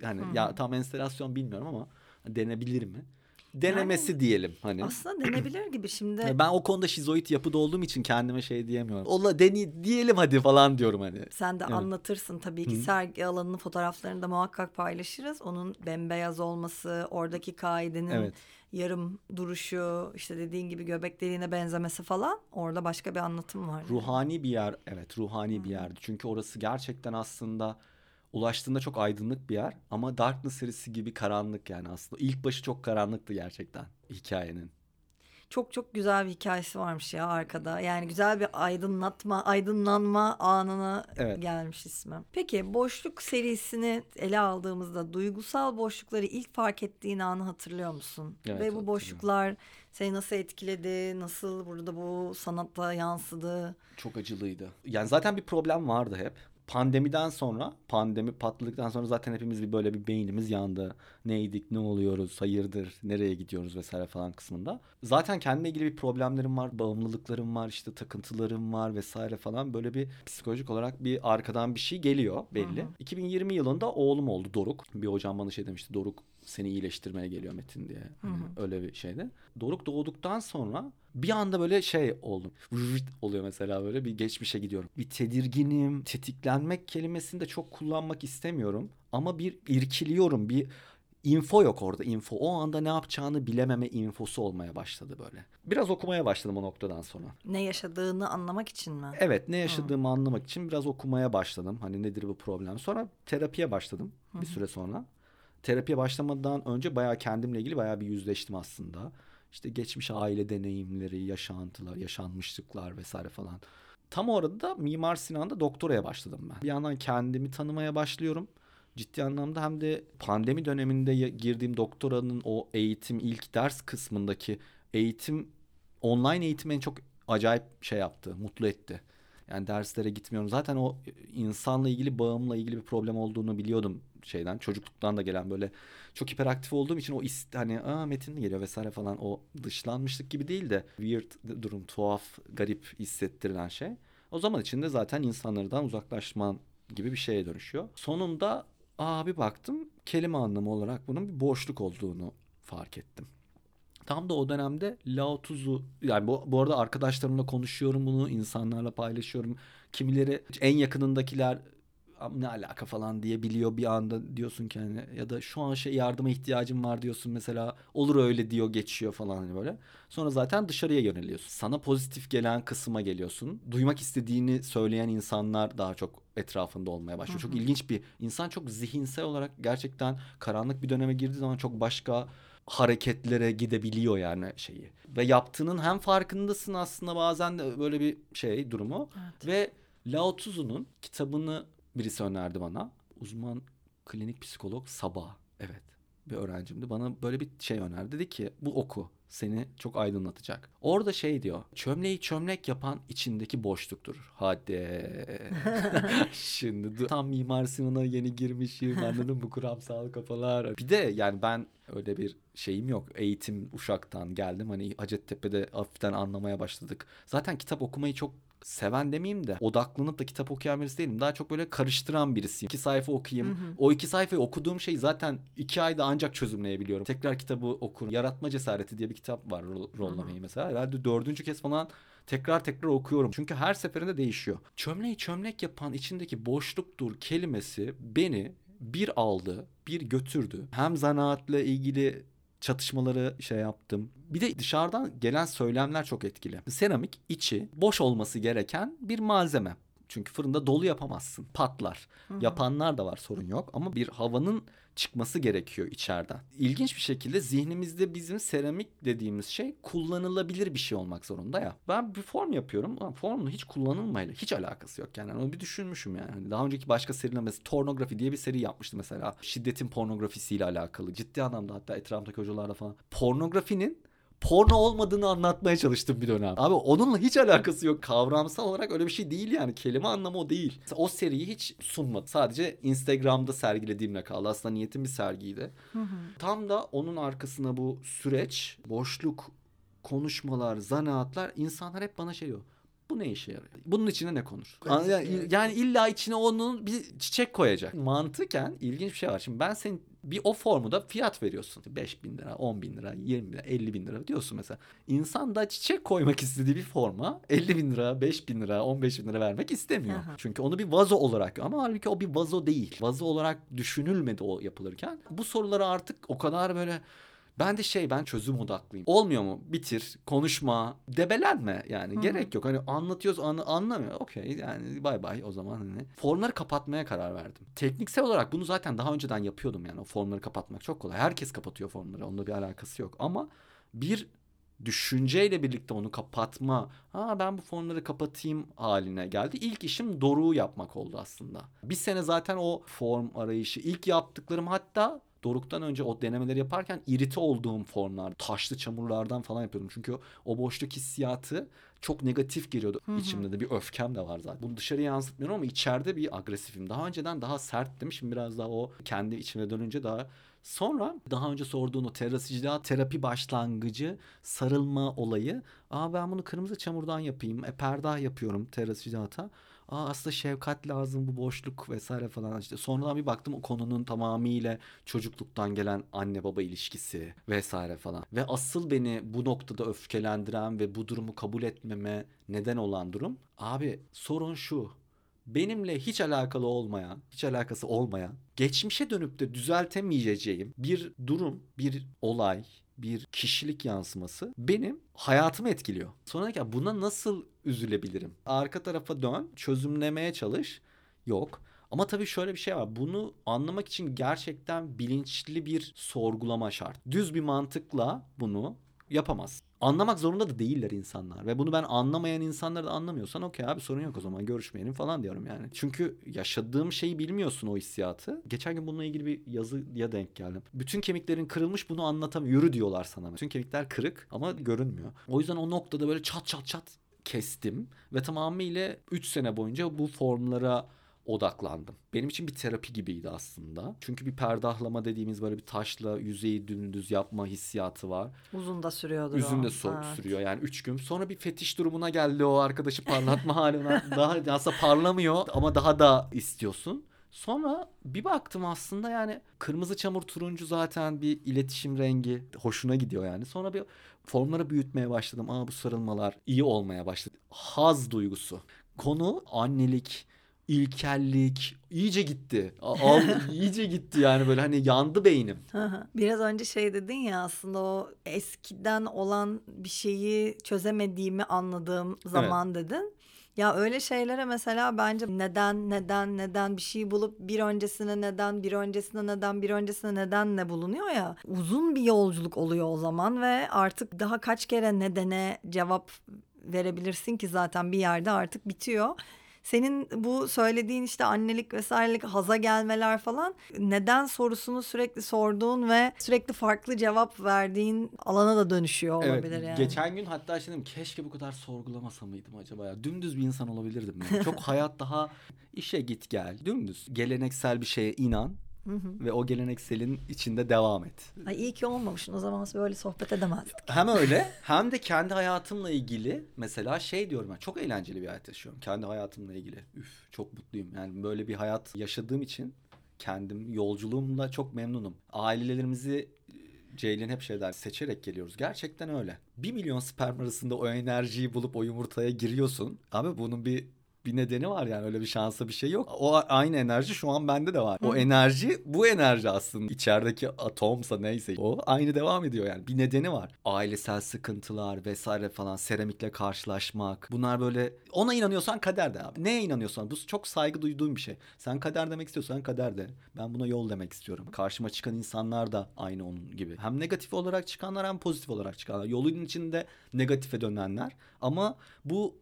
Hani hmm. ya tam enstelasyon bilmiyorum ama denebilir mi? Denemesi yani, diyelim hani. Aslında denebilir gibi şimdi. Ben o konuda şizoid yapıda olduğum için kendime şey diyemiyorum. Ola deni diyelim hadi falan diyorum hani. Sen de evet. anlatırsın tabii ki Hı. sergi alanının fotoğraflarını da muhakkak paylaşırız. Onun bembeyaz olması, oradaki kaidenin evet. yarım duruşu, işte dediğin gibi göbek deliğine benzemesi falan orada başka bir anlatım var. Ruhani bir yer, evet ruhani Hı. bir yerdi. Çünkü orası gerçekten aslında ulaştığında çok aydınlık bir yer ama Darkness serisi gibi karanlık yani aslında. İlk başı çok karanlıktı gerçekten hikayenin. Çok çok güzel bir hikayesi varmış ya arkada. Yani güzel bir aydınlatma, aydınlanma anına evet. gelmiş ismi. Peki boşluk serisini ele aldığımızda duygusal boşlukları ilk fark ettiğin anı hatırlıyor musun? Evet, Ve bu boşluklar seni nasıl etkiledi? Nasıl burada bu sanatta yansıdı? Çok acılıydı. Yani zaten bir problem vardı hep pandemiden sonra pandemi patladıktan sonra zaten hepimiz bir böyle bir beynimiz yandı. Neydik, ne oluyoruz, hayırdır, nereye gidiyoruz vesaire falan kısmında. Zaten kendime ilgili bir problemlerim var, bağımlılıklarım var, işte takıntılarım var vesaire falan. Böyle bir psikolojik olarak bir arkadan bir şey geliyor belli. Hı hı. 2020 yılında oğlum oldu Doruk. Bir hocam bana şey demişti Doruk seni iyileştirmeye geliyor Metin diye. Hı. Öyle bir şeydi. Doruk doğduktan sonra bir anda böyle şey oldum. oluyor mesela böyle bir geçmişe gidiyorum. Bir tedirginim, tetiklenmek kelimesini de çok kullanmak istemiyorum. Ama bir irkiliyorum, bir info yok orada info. O anda ne yapacağını bilememe infosu olmaya başladı böyle. Biraz okumaya başladım o noktadan sonra. Ne yaşadığını anlamak için mi? Evet ne yaşadığımı Hı. anlamak için biraz okumaya başladım. Hani nedir bu problem. Sonra terapiye başladım Hı. bir süre sonra. Terapiye başlamadan önce bayağı kendimle ilgili bayağı bir yüzleştim aslında işte geçmiş aile deneyimleri, yaşantılar, yaşanmışlıklar vesaire falan. Tam orada da Mimar Sinan'da doktoraya başladım ben. Bir yandan kendimi tanımaya başlıyorum. Ciddi anlamda hem de pandemi döneminde girdiğim doktoranın o eğitim ilk ders kısmındaki eğitim online eğitim en çok acayip şey yaptı, mutlu etti. Yani derslere gitmiyorum. Zaten o insanla ilgili bağımla ilgili bir problem olduğunu biliyordum şeyden. Çocukluktan da gelen böyle çok hiperaktif olduğum için o ist hani aa Metin geliyor vesaire falan o dışlanmışlık gibi değil de weird durum, tuhaf, garip hissettirilen şey. O zaman içinde zaten insanlardan uzaklaşman gibi bir şeye dönüşüyor. Sonunda aa bir baktım kelime anlamı olarak bunun bir boşluk olduğunu fark ettim. Tam da o dönemde Lao Tzu'u yani bu, bu arada arkadaşlarımla konuşuyorum bunu, insanlarla paylaşıyorum. Kimileri en yakınındakiler ne alaka falan diye biliyor bir anda diyorsun ki hani ya da şu an şey yardıma ihtiyacım var diyorsun mesela olur öyle diyor geçiyor falan hani böyle. Sonra zaten dışarıya yöneliyorsun. Sana pozitif gelen kısma geliyorsun. Duymak istediğini söyleyen insanlar daha çok etrafında olmaya başlıyor. Hı hı. Çok ilginç bir insan çok zihinsel olarak gerçekten karanlık bir döneme girdiği zaman çok başka hareketlere gidebiliyor yani şeyi. Ve yaptığının hem farkındasın aslında bazen de böyle bir şey durumu. Evet. Ve Lao Tzu'nun kitabını birisi önerdi bana. Uzman klinik psikolog Sabah. Evet. bir öğrencimdi. Bana böyle bir şey önerdi. Dedi ki bu oku seni çok aydınlatacak. Orada şey diyor. Çömleği çömlek yapan içindeki boşluktur. Hadi. Şimdi tam Mimar Sinan'a yeni girmişim. Anladın mı? Kuramsal kafalar. Bir de yani ben öyle bir şeyim yok. Eğitim Uşak'tan geldim. Hani Hacettepe'de hafiften anlamaya başladık. Zaten kitap okumayı çok seven demeyeyim de odaklanıp da kitap okuyan birisi değilim. Daha çok böyle karıştıran birisiyim. İki sayfa okuyayım. Hı hı. O iki sayfayı okuduğum şey zaten iki ayda ancak çözümleyebiliyorum. Tekrar kitabı okurum. Yaratma Cesareti diye bir kitap var rollamayı mesela. Herhalde dördüncü kez falan tekrar tekrar okuyorum. Çünkü her seferinde değişiyor. Çömleği çömlek yapan içindeki boşluktur kelimesi beni bir aldı, bir götürdü. Hem zanaatla ilgili çatışmaları şey yaptım. Bir de dışarıdan gelen söylemler çok etkili. Seramik içi boş olması gereken bir malzeme. Çünkü fırında dolu yapamazsın. Patlar. Hı-hı. Yapanlar da var sorun yok ama bir havanın çıkması gerekiyor içeriden. İlginç bir şekilde zihnimizde bizim seramik dediğimiz şey kullanılabilir bir şey olmak zorunda ya. Ben bir form yapıyorum ama formun hiç kullanılmayla hiç alakası yok yani. Onu bir düşünmüşüm yani. Hani daha önceki başka seriler mesela Tornografi diye bir seri yapmıştı mesela. Şiddetin pornografisiyle alakalı. Ciddi anlamda hatta etrafımdaki hocalarla falan. Pornografinin porno olmadığını anlatmaya çalıştım bir dönem. Abi onunla hiç alakası yok. Kavramsal olarak öyle bir şey değil yani. Kelime anlamı o değil. O seriyi hiç sunmadı. Sadece Instagram'da sergilediğimle kaldı. Aslında niyetim bir sergiydi. Hı hı. Tam da onun arkasına bu süreç, boşluk, konuşmalar, zanaatlar insanlar hep bana şey diyor bu ne işe yarıyor? Bunun içine ne konur? Yani, yani illa içine onun bir çiçek koyacak. Mantıken ilginç bir şey var. Şimdi ben senin bir o formu da fiyat veriyorsun. 5 bin lira, 10 bin lira, 20 bin lira, 50 bin lira diyorsun mesela. İnsan da çiçek koymak istediği bir forma 50 bin lira, 5 bin lira, 15 bin lira vermek istemiyor. Aha. Çünkü onu bir vazo olarak ama halbuki o bir vazo değil. Vazo olarak düşünülmedi o yapılırken. Bu soruları artık o kadar böyle ben de şey ben çözüm odaklıyım. Olmuyor mu? Bitir, konuşma, debelenme yani. Hı. Gerek yok. Hani anlatıyoruz anı, anlamıyor. Okey yani bay bay o zaman hani. Formları kapatmaya karar verdim. Tekniksel olarak bunu zaten daha önceden yapıyordum yani. O formları kapatmak çok kolay. Herkes kapatıyor formları. Onunla bir alakası yok. Ama bir düşünceyle birlikte onu kapatma, ha ben bu formları kapatayım haline geldi. İlk işim Doruk'u yapmak oldu aslında. Bir sene zaten o form arayışı, ilk yaptıklarım hatta Doruk'tan önce o denemeleri yaparken irite olduğum formlar, taşlı çamurlardan falan yapıyordum. Çünkü o boşluk hissiyatı çok negatif geliyordu. Hı hı. İçimde de bir öfkem de var zaten. Bunu dışarıya yansıtmıyorum ama içeride bir agresifim. Daha önceden daha serttim. Şimdi biraz daha o kendi içime dönünce daha Sonra daha önce sorduğun o terasiciliğe terapi başlangıcı sarılma olayı. Aa ben bunu kırmızı çamurdan yapayım. E perdah yapıyorum terasicilata. Aa aslında şefkat lazım bu boşluk vesaire falan işte. Sonradan bir baktım o konunun tamamıyla çocukluktan gelen anne baba ilişkisi vesaire falan. Ve asıl beni bu noktada öfkelendiren ve bu durumu kabul etmeme neden olan durum. Abi sorun şu benimle hiç alakalı olmayan, hiç alakası olmayan, geçmişe dönüp de düzeltemeyeceğim bir durum, bir olay, bir kişilik yansıması benim hayatımı etkiliyor. Sonra ki buna nasıl üzülebilirim? Arka tarafa dön, çözümlemeye çalış. Yok. Ama tabii şöyle bir şey var. Bunu anlamak için gerçekten bilinçli bir sorgulama şart. Düz bir mantıkla bunu yapamaz. Anlamak zorunda da değiller insanlar. Ve bunu ben anlamayan insanları da anlamıyorsan okey abi sorun yok o zaman görüşmeyelim falan diyorum yani. Çünkü yaşadığım şeyi bilmiyorsun o hissiyatı. Geçen gün bununla ilgili bir yazıya denk geldim. Bütün kemiklerin kırılmış bunu anlatamıyor. Yürü diyorlar sana. Bütün kemikler kırık ama görünmüyor. O yüzden o noktada böyle çat çat çat kestim. Ve tamamıyla 3 sene boyunca bu formlara odaklandım. Benim için bir terapi gibiydi aslında. Çünkü bir perdahlama dediğimiz böyle bir taşla yüzeyi dümdüz yapma hissiyatı var. Uzun da sürüyordur Uzun da so- evet. sürüyor yani üç gün. Sonra bir fetiş durumuna geldi o arkadaşı parlatma haline. daha aslında parlamıyor ama daha da istiyorsun. Sonra bir baktım aslında yani kırmızı çamur turuncu zaten bir iletişim rengi hoşuna gidiyor yani. Sonra bir formları büyütmeye başladım. Aa bu sarılmalar iyi olmaya başladı. Haz duygusu. Konu annelik, ilkellik iyice gitti. Al, iyice gitti yani böyle hani yandı beynim. Biraz önce şey dedin ya aslında o eskiden olan bir şeyi çözemediğimi anladığım zaman evet. dedin. Ya öyle şeylere mesela bence neden neden neden bir şey bulup bir öncesine neden bir öncesine neden bir öncesine neden ne bulunuyor ya uzun bir yolculuk oluyor o zaman ve artık daha kaç kere nedene cevap verebilirsin ki zaten bir yerde artık bitiyor senin bu söylediğin işte annelik vesairelik haza gelmeler falan neden sorusunu sürekli sorduğun ve sürekli farklı cevap verdiğin alana da dönüşüyor olabilir evet, yani. Geçen gün hatta şey dedim keşke bu kadar sorgulamasa mıydım acaba ya. Dümdüz bir insan olabilirdim. Yani. Çok hayat daha işe git gel. Dümdüz. Geleneksel bir şeye inan. Hı hı. Ve o gelenekselin içinde devam et. Ay iyi ki olmamışsın o zaman böyle sohbet edemezdik. Hem öyle hem de kendi hayatımla ilgili mesela şey diyorum ben çok eğlenceli bir hayat yaşıyorum. Kendi hayatımla ilgili. Üf çok mutluyum. Yani böyle bir hayat yaşadığım için kendim yolculuğumla çok memnunum. Ailelerimizi Ceylin hep şey der seçerek geliyoruz. Gerçekten öyle. Bir milyon sperm arasında o enerjiyi bulup o yumurtaya giriyorsun. Abi bunun bir bir nedeni var yani öyle bir şansa bir şey yok. O aynı enerji şu an bende de var. Hı. O enerji bu enerji aslında. içerideki atomsa neyse o aynı devam ediyor yani. Bir nedeni var. Ailesel sıkıntılar vesaire falan seramikle karşılaşmak. Bunlar böyle ona inanıyorsan kader de abi. Neye inanıyorsan bu çok saygı duyduğum bir şey. Sen kader demek istiyorsan kader de. Ben buna yol demek istiyorum. Karşıma çıkan insanlar da aynı onun gibi. Hem negatif olarak çıkanlar hem pozitif olarak çıkanlar. Yolun içinde negatife dönenler. Ama bu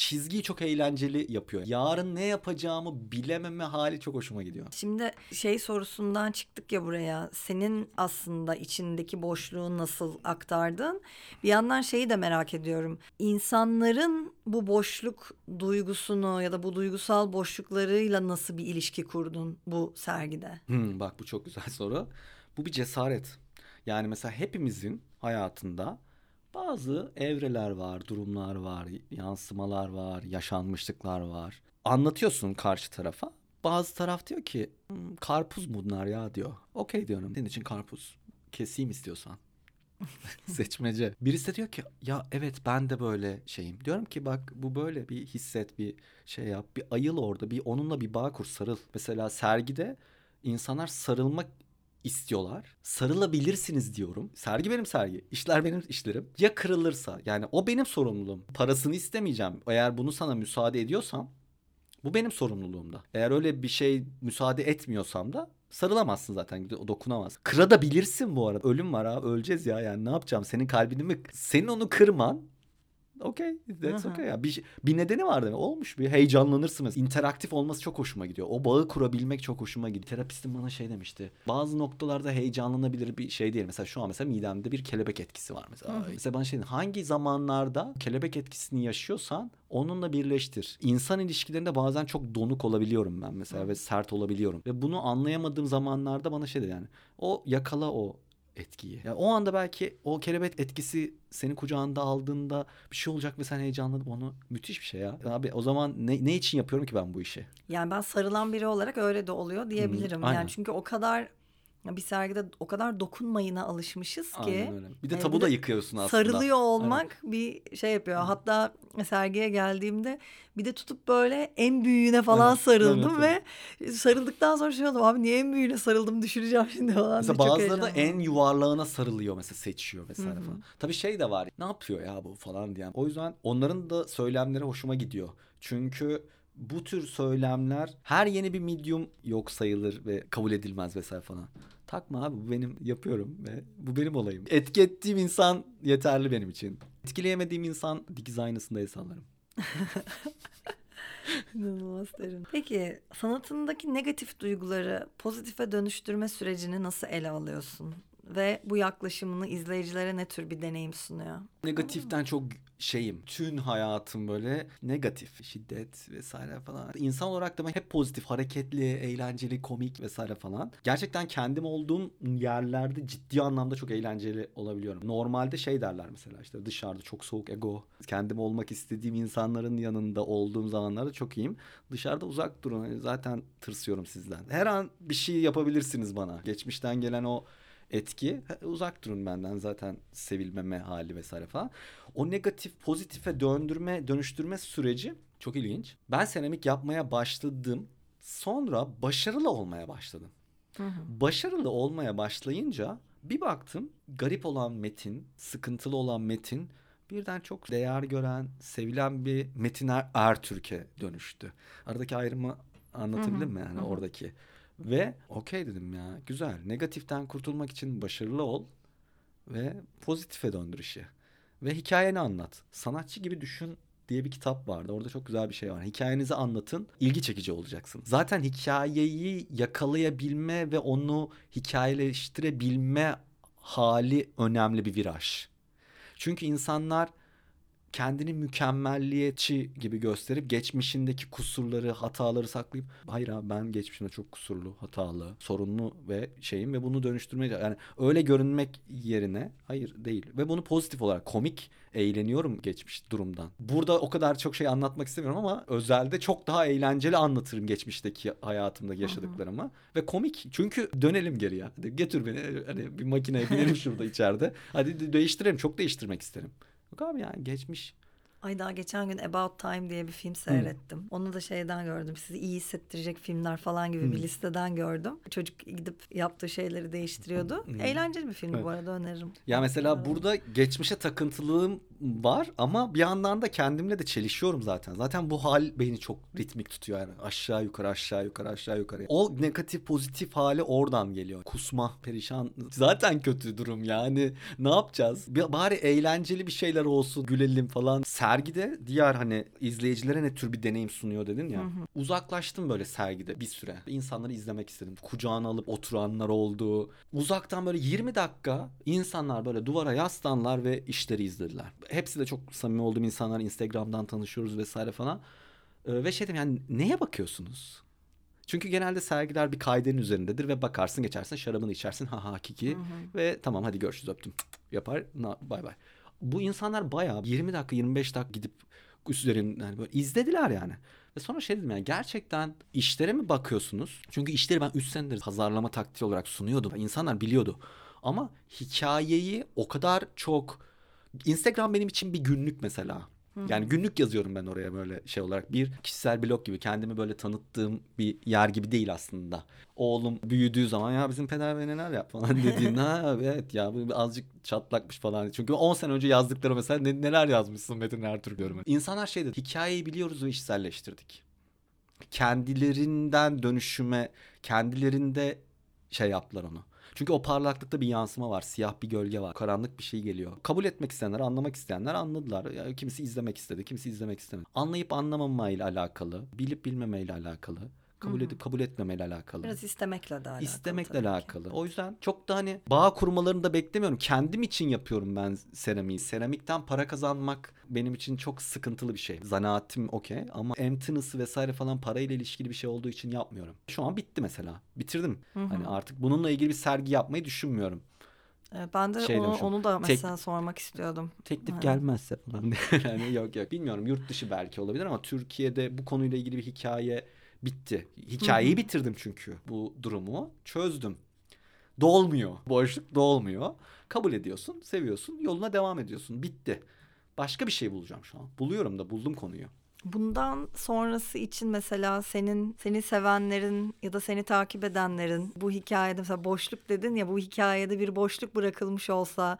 çizgiyi çok eğlenceli yapıyor. Yarın ne yapacağımı bilememe hali çok hoşuma gidiyor. Şimdi şey sorusundan çıktık ya buraya. Senin aslında içindeki boşluğu nasıl aktardın? Bir yandan şeyi de merak ediyorum. İnsanların bu boşluk duygusunu ya da bu duygusal boşluklarıyla nasıl bir ilişki kurdun bu sergide? Hmm, bak bu çok güzel soru. Bu bir cesaret. Yani mesela hepimizin hayatında bazı evreler var, durumlar var, yansımalar var, yaşanmışlıklar var. Anlatıyorsun karşı tarafa. Bazı taraf diyor ki hmm, karpuz bunlar ya diyor. Okey diyorum. Senin için karpuz. Keseyim istiyorsan. Seçmece. Birisi de diyor ki ya evet ben de böyle şeyim. Diyorum ki bak bu böyle bir hisset bir şey yap. Bir ayıl orada bir onunla bir bağ kur sarıl. Mesela sergide insanlar sarılmak istiyorlar. Sarılabilirsiniz diyorum. Sergi benim sergi. İşler benim işlerim. Ya kırılırsa yani o benim sorumluluğum. Parasını istemeyeceğim. Eğer bunu sana müsaade ediyorsam bu benim sorumluluğumda. Eğer öyle bir şey müsaade etmiyorsam da sarılamazsın zaten dokunamaz. Kırabilirsin bu arada. Ölüm var ha öleceğiz ya yani ne yapacağım senin kalbini mi? Senin onu kırman Okey. That's okay. Ya. Bir, bir nedeni var demek. Olmuş bir heyecanlanırsın mesela. İnteraktif olması çok hoşuma gidiyor. O bağı kurabilmek çok hoşuma gidiyor. Terapistim bana şey demişti. Bazı noktalarda heyecanlanabilir bir şey değil. Mesela şu an mesela midemde bir kelebek etkisi var mesela. Hı-hı. Mesela bana şey hangi zamanlarda kelebek etkisini yaşıyorsan onunla birleştir. İnsan ilişkilerinde bazen çok donuk olabiliyorum ben mesela Hı. ve sert olabiliyorum. Ve bunu anlayamadığım zamanlarda bana şey dedi yani. O yakala o etkiyi. Yani o anda belki o kelebek etkisi seni kucağında aldığında bir şey olacak ve sen heyecanlanıp onu müthiş bir şey ya. Abi o zaman ne, ne için yapıyorum ki ben bu işi? Yani ben sarılan biri olarak öyle de oluyor diyebilirim. Hmm, yani çünkü o kadar bir sergide o kadar dokunmayına alışmışız ki. Aynen öyle. Bir de tabu e, da yıkıyorsun aslında. Sarılıyor olmak Aynen. bir şey yapıyor. Hatta sergiye geldiğimde bir de tutup böyle en büyüğüne falan evet, sarıldım evet, ve sarıldıktan sonra şey oldum abi niye en büyüğüne sarıldım düşüreceğim şimdi falan. Mesela bazıları da en yuvarlağına sarılıyor mesela seçiyor vesaire Hı-hı. falan. Tabii şey de var ne yapıyor ya bu falan diyen. O yüzden onların da söylemleri hoşuma gidiyor. Çünkü bu tür söylemler her yeni bir medium yok sayılır ve kabul edilmez vesaire falan. Takma abi bu benim yapıyorum ve bu benim olayım. Etki ettiğim insan yeterli benim için. Etkileyemediğim insan dikiz aynasında el sallarım. İnanılmaz derim. Peki sanatındaki negatif duyguları pozitife dönüştürme sürecini nasıl ele alıyorsun? Ve bu yaklaşımını izleyicilere ne tür bir deneyim sunuyor? Negatiften çok şeyim. Tüm hayatım böyle negatif. Şiddet vesaire falan. İnsan olarak da ben hep pozitif, hareketli, eğlenceli, komik vesaire falan. Gerçekten kendim olduğum yerlerde ciddi anlamda çok eğlenceli olabiliyorum. Normalde şey derler mesela işte dışarıda çok soğuk ego. Kendim olmak istediğim insanların yanında olduğum zamanlarda çok iyiyim. Dışarıda uzak durun. Zaten tırsıyorum sizden. Her an bir şey yapabilirsiniz bana. Geçmişten gelen o etki uzak durun benden zaten sevilmeme hali vesaire falan. O negatif pozitife döndürme dönüştürme süreci çok ilginç. Ben seramik yapmaya başladım. Sonra başarılı olmaya başladım. Hı hı. Başarılı olmaya başlayınca bir baktım garip olan metin, sıkıntılı olan metin birden çok değer gören, sevilen bir Metin er Ertürk'e dönüştü. Aradaki ayrımı anlatabildim mi yani hı hı. oradaki? Ve okey dedim ya güzel. Negatiften kurtulmak için başarılı ol ve pozitife döndür işi. Ve hikayeni anlat. Sanatçı gibi düşün diye bir kitap vardı. Orada çok güzel bir şey var. Hikayenizi anlatın, ilgi çekici olacaksın. Zaten hikayeyi yakalayabilme ve onu hikayeleştirebilme hali önemli bir viraj. Çünkü insanlar kendini mükemmelliyetçi gibi gösterip geçmişindeki kusurları, hataları saklayıp hayır abi ben geçmişimde çok kusurlu, hatalı, sorunlu ve şeyim ve bunu dönüştürmeye yani öyle görünmek yerine hayır değil ve bunu pozitif olarak komik eğleniyorum geçmiş durumdan. Burada o kadar çok şey anlatmak istemiyorum ama özelde çok daha eğlenceli anlatırım geçmişteki hayatımda yaşadıklarımı Hı-hı. ve komik. Çünkü dönelim geriye. Hadi getir beni hani bir makineye binelim şurada içeride. Hadi değiştirelim. Çok değiştirmek isterim. Yok abi yani geçmiş Ay daha geçen gün About Time diye bir film seyrettim. Hmm. Onu da şeyden gördüm. Sizi iyi hissettirecek filmler falan gibi hmm. bir listeden gördüm. Çocuk gidip yaptığı şeyleri değiştiriyordu. Hmm. Eğlenceli bir film evet. bu arada öneririm. Ya mesela evet. burada geçmişe takıntılığım var ama bir yandan da kendimle de çelişiyorum zaten. Zaten bu hal beni çok ritmik tutuyor yani. Aşağı yukarı aşağı yukarı aşağı yukarı. O negatif pozitif hali oradan geliyor. Kusma, perişan. Zaten kötü durum yani. Ne yapacağız? Bari eğlenceli bir şeyler olsun, gülelim falan. Sen sergide diğer hani izleyicilere ne tür bir deneyim sunuyor dedin ya. Hı hı. Uzaklaştım böyle sergide bir süre. İnsanları izlemek istedim. Kucağına alıp oturanlar oldu. Uzaktan böyle 20 dakika insanlar böyle duvara yaslanlar ve işleri izlediler. Hepsi de çok samimi olduğum insanlar. Instagram'dan tanışıyoruz vesaire falan. Ee, ve şey dedim yani neye bakıyorsunuz? Çünkü genelde sergiler bir kaydenin üzerindedir ve bakarsın geçersin şarabını içersin ha ha kiki hı hı. ve tamam hadi görüşürüz öptüm yapar bay bay bu insanlar bayağı 20 dakika 25 dakika gidip üzerinden yani böyle izlediler yani. Ve sonra şey dedim yani gerçekten işlere mi bakıyorsunuz? Çünkü işleri ben 3 senedir pazarlama taktiği olarak sunuyordum. İnsanlar biliyordu. Ama hikayeyi o kadar çok Instagram benim için bir günlük mesela. Yani günlük yazıyorum ben oraya böyle şey olarak. Bir kişisel blog gibi kendimi böyle tanıttığım bir yer gibi değil aslında. Oğlum büyüdüğü zaman ya bizim peder ve neler yap falan dediğin ha evet ya bu azıcık çatlakmış falan. Çünkü 10 sene önce yazdıkları mesela ne, neler yazmışsın Metin Ertuğrul görme. İnsanlar şey dedi hikayeyi biliyoruz ve işselleştirdik. Kendilerinden dönüşüme kendilerinde şey yaptılar onu. Çünkü o parlaklıkta bir yansıma var. Siyah bir gölge var. Karanlık bir şey geliyor. Kabul etmek isteyenler, anlamak isteyenler anladılar. Yani kimisi izlemek istedi, kimisi izlemek istemedi. Anlayıp anlamamayla alakalı, bilip bilmemeyle alakalı kabul edip kabul etmemeyle alakalı. Biraz istemekle de alakalı. İstemekle alakalı. Ki. O yüzden çok da hani bağ kurmalarını da beklemiyorum. Kendim için yapıyorum ben seramiği. Seramikten para kazanmak benim için çok sıkıntılı bir şey. Zanaatim okey ama emptiness'ı vesaire falan parayla ilişkili bir şey olduğu için yapmıyorum. Şu an bitti mesela. Bitirdim. Hı hı. Hani artık bununla ilgili bir sergi yapmayı düşünmüyorum. Ben de şey onu, onu da mesela Tek, sormak istiyordum. Teklif ha. gelmezse falan. yani yok yok bilmiyorum yurt dışı belki olabilir ama Türkiye'de bu konuyla ilgili bir hikaye bitti. Hikayeyi bitirdim çünkü bu durumu. Çözdüm. Dolmuyor. Boşluk dolmuyor. Kabul ediyorsun, seviyorsun, yoluna devam ediyorsun. Bitti. Başka bir şey bulacağım şu an. Buluyorum da buldum konuyu. Bundan sonrası için mesela senin seni sevenlerin ya da seni takip edenlerin bu hikayede mesela boşluk dedin ya bu hikayede bir boşluk bırakılmış olsa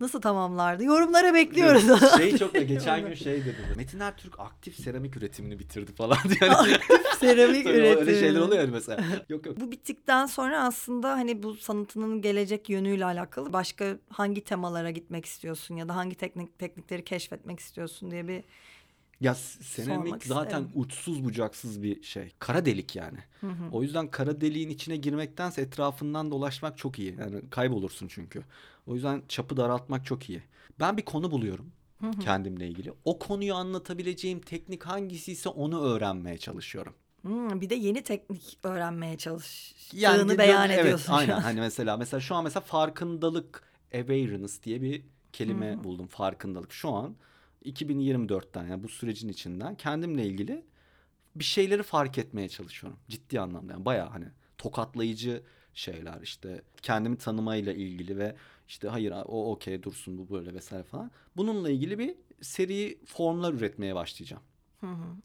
nasıl tamamlardı? Yorumlara bekliyoruz. şey çok da geçen gün şey dedi. Metin Ertürk aktif seramik üretimini bitirdi falan diye. aktif seramik üretimi. Öyle şeyler oluyor yani mesela. Yok yok. Bu bittikten sonra aslında hani bu sanatının gelecek yönüyle alakalı başka hangi temalara gitmek istiyorsun ya da hangi teknik teknikleri keşfetmek istiyorsun diye bir ya seramik zaten isterim. uçsuz bucaksız bir şey. Kara delik yani. Hı hı. O yüzden kara deliğin içine girmektense etrafından dolaşmak çok iyi. Yani kaybolursun çünkü. O yüzden çapı daraltmak çok iyi. Ben bir konu buluyorum kendimle ilgili. O konuyu anlatabileceğim teknik hangisi ise onu öğrenmeye çalışıyorum. Hmm, bir de yeni teknik öğrenmeye çalıştığını yani, beyan evet, ediyorsun. Evet aynen hani mesela mesela şu an mesela farkındalık awareness diye bir kelime hı. buldum farkındalık. Şu an 2024'ten yani bu sürecin içinden kendimle ilgili bir şeyleri fark etmeye çalışıyorum. Ciddi anlamda yani bayağı hani tokatlayıcı şeyler işte kendimi tanımayla ilgili ve işte hayır o okey dursun bu böyle vesaire falan. Bununla ilgili bir seri formlar üretmeye başlayacağım. Hı hı.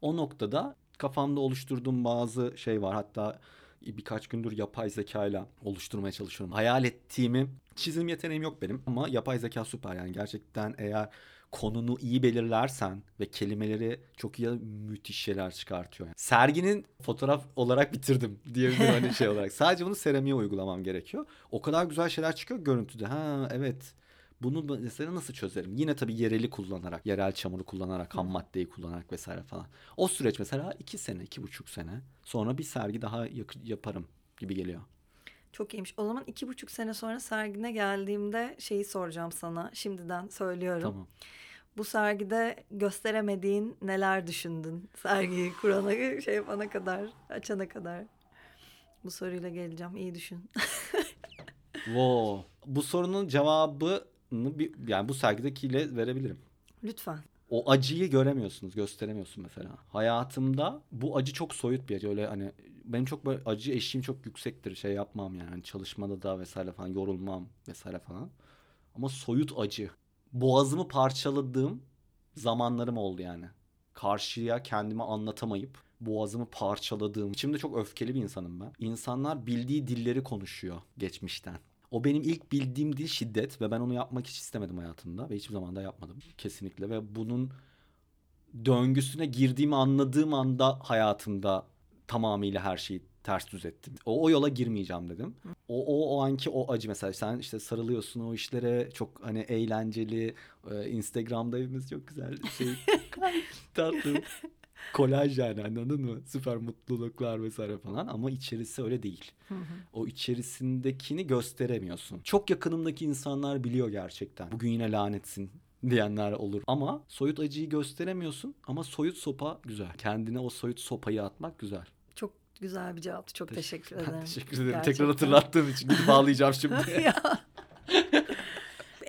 O noktada kafamda oluşturduğum bazı şey var. Hatta birkaç gündür yapay zeka ile oluşturmaya çalışıyorum. Hayal ettiğimi çizim yeteneğim yok benim ama yapay zeka süper yani gerçekten eğer konunu iyi belirlersen ve kelimeleri çok iyi müthiş şeyler çıkartıyor. Yani serginin fotoğraf olarak bitirdim diyebilirim hani şey olarak. Sadece bunu seramiğe uygulamam gerekiyor. O kadar güzel şeyler çıkıyor görüntüde. Ha evet Bunu mesela nasıl çözerim? Yine tabii yereli kullanarak, yerel çamuru kullanarak, ham maddeyi kullanarak vesaire falan. O süreç mesela iki sene, iki buçuk sene. Sonra bir sergi daha yaparım gibi geliyor. Çok iyiymiş. O zaman iki buçuk sene sonra sergine geldiğimde şeyi soracağım sana. Şimdiden söylüyorum. Tamam. Bu sergide gösteremediğin neler düşündün? Sergiyi kurana şey yapana kadar, açana kadar. Bu soruyla geleceğim. İyi düşün. wow. Bu sorunun cevabını bir, yani bu sergidekiyle verebilirim. Lütfen. O acıyı göremiyorsunuz, gösteremiyorsun mesela. Hayatımda bu acı çok soyut bir acı. Öyle hani benim çok böyle acı eşiğim çok yüksektir. Şey yapmam yani hani çalışmada da vesaire falan yorulmam vesaire falan. Ama soyut acı. Boğazımı parçaladığım zamanlarım oldu yani. Karşıya kendimi anlatamayıp boğazımı parçaladığım. İçimde çok öfkeli bir insanım ben. İnsanlar bildiği dilleri konuşuyor geçmişten. O benim ilk bildiğim dil şiddet ve ben onu yapmak hiç istemedim hayatımda ve hiçbir zaman da yapmadım kesinlikle ve bunun döngüsüne girdiğimi anladığım anda hayatımda tamamıyla her şeyi ters düz ettim. O, o yola girmeyeceğim dedim. O, o, o anki o acı mesela sen işte sarılıyorsun o işlere çok hani eğlenceli e, Instagram'da evimiz çok güzel şey tatlı kolaj yani anladın mı? Süper mutluluklar vesaire falan ama içerisi öyle değil. O içerisindekini gösteremiyorsun. Çok yakınımdaki insanlar biliyor gerçekten. Bugün yine lanetsin diyenler olur. Ama soyut acıyı gösteremiyorsun ama soyut sopa güzel. Kendine o soyut sopayı atmak güzel. Güzel bir cevaptı. Çok teşekkür, teşekkür ederim. Ben teşekkür ederim. Gerçekten. Tekrar hatırlattığın için. Gidip bağlayacağım şimdi.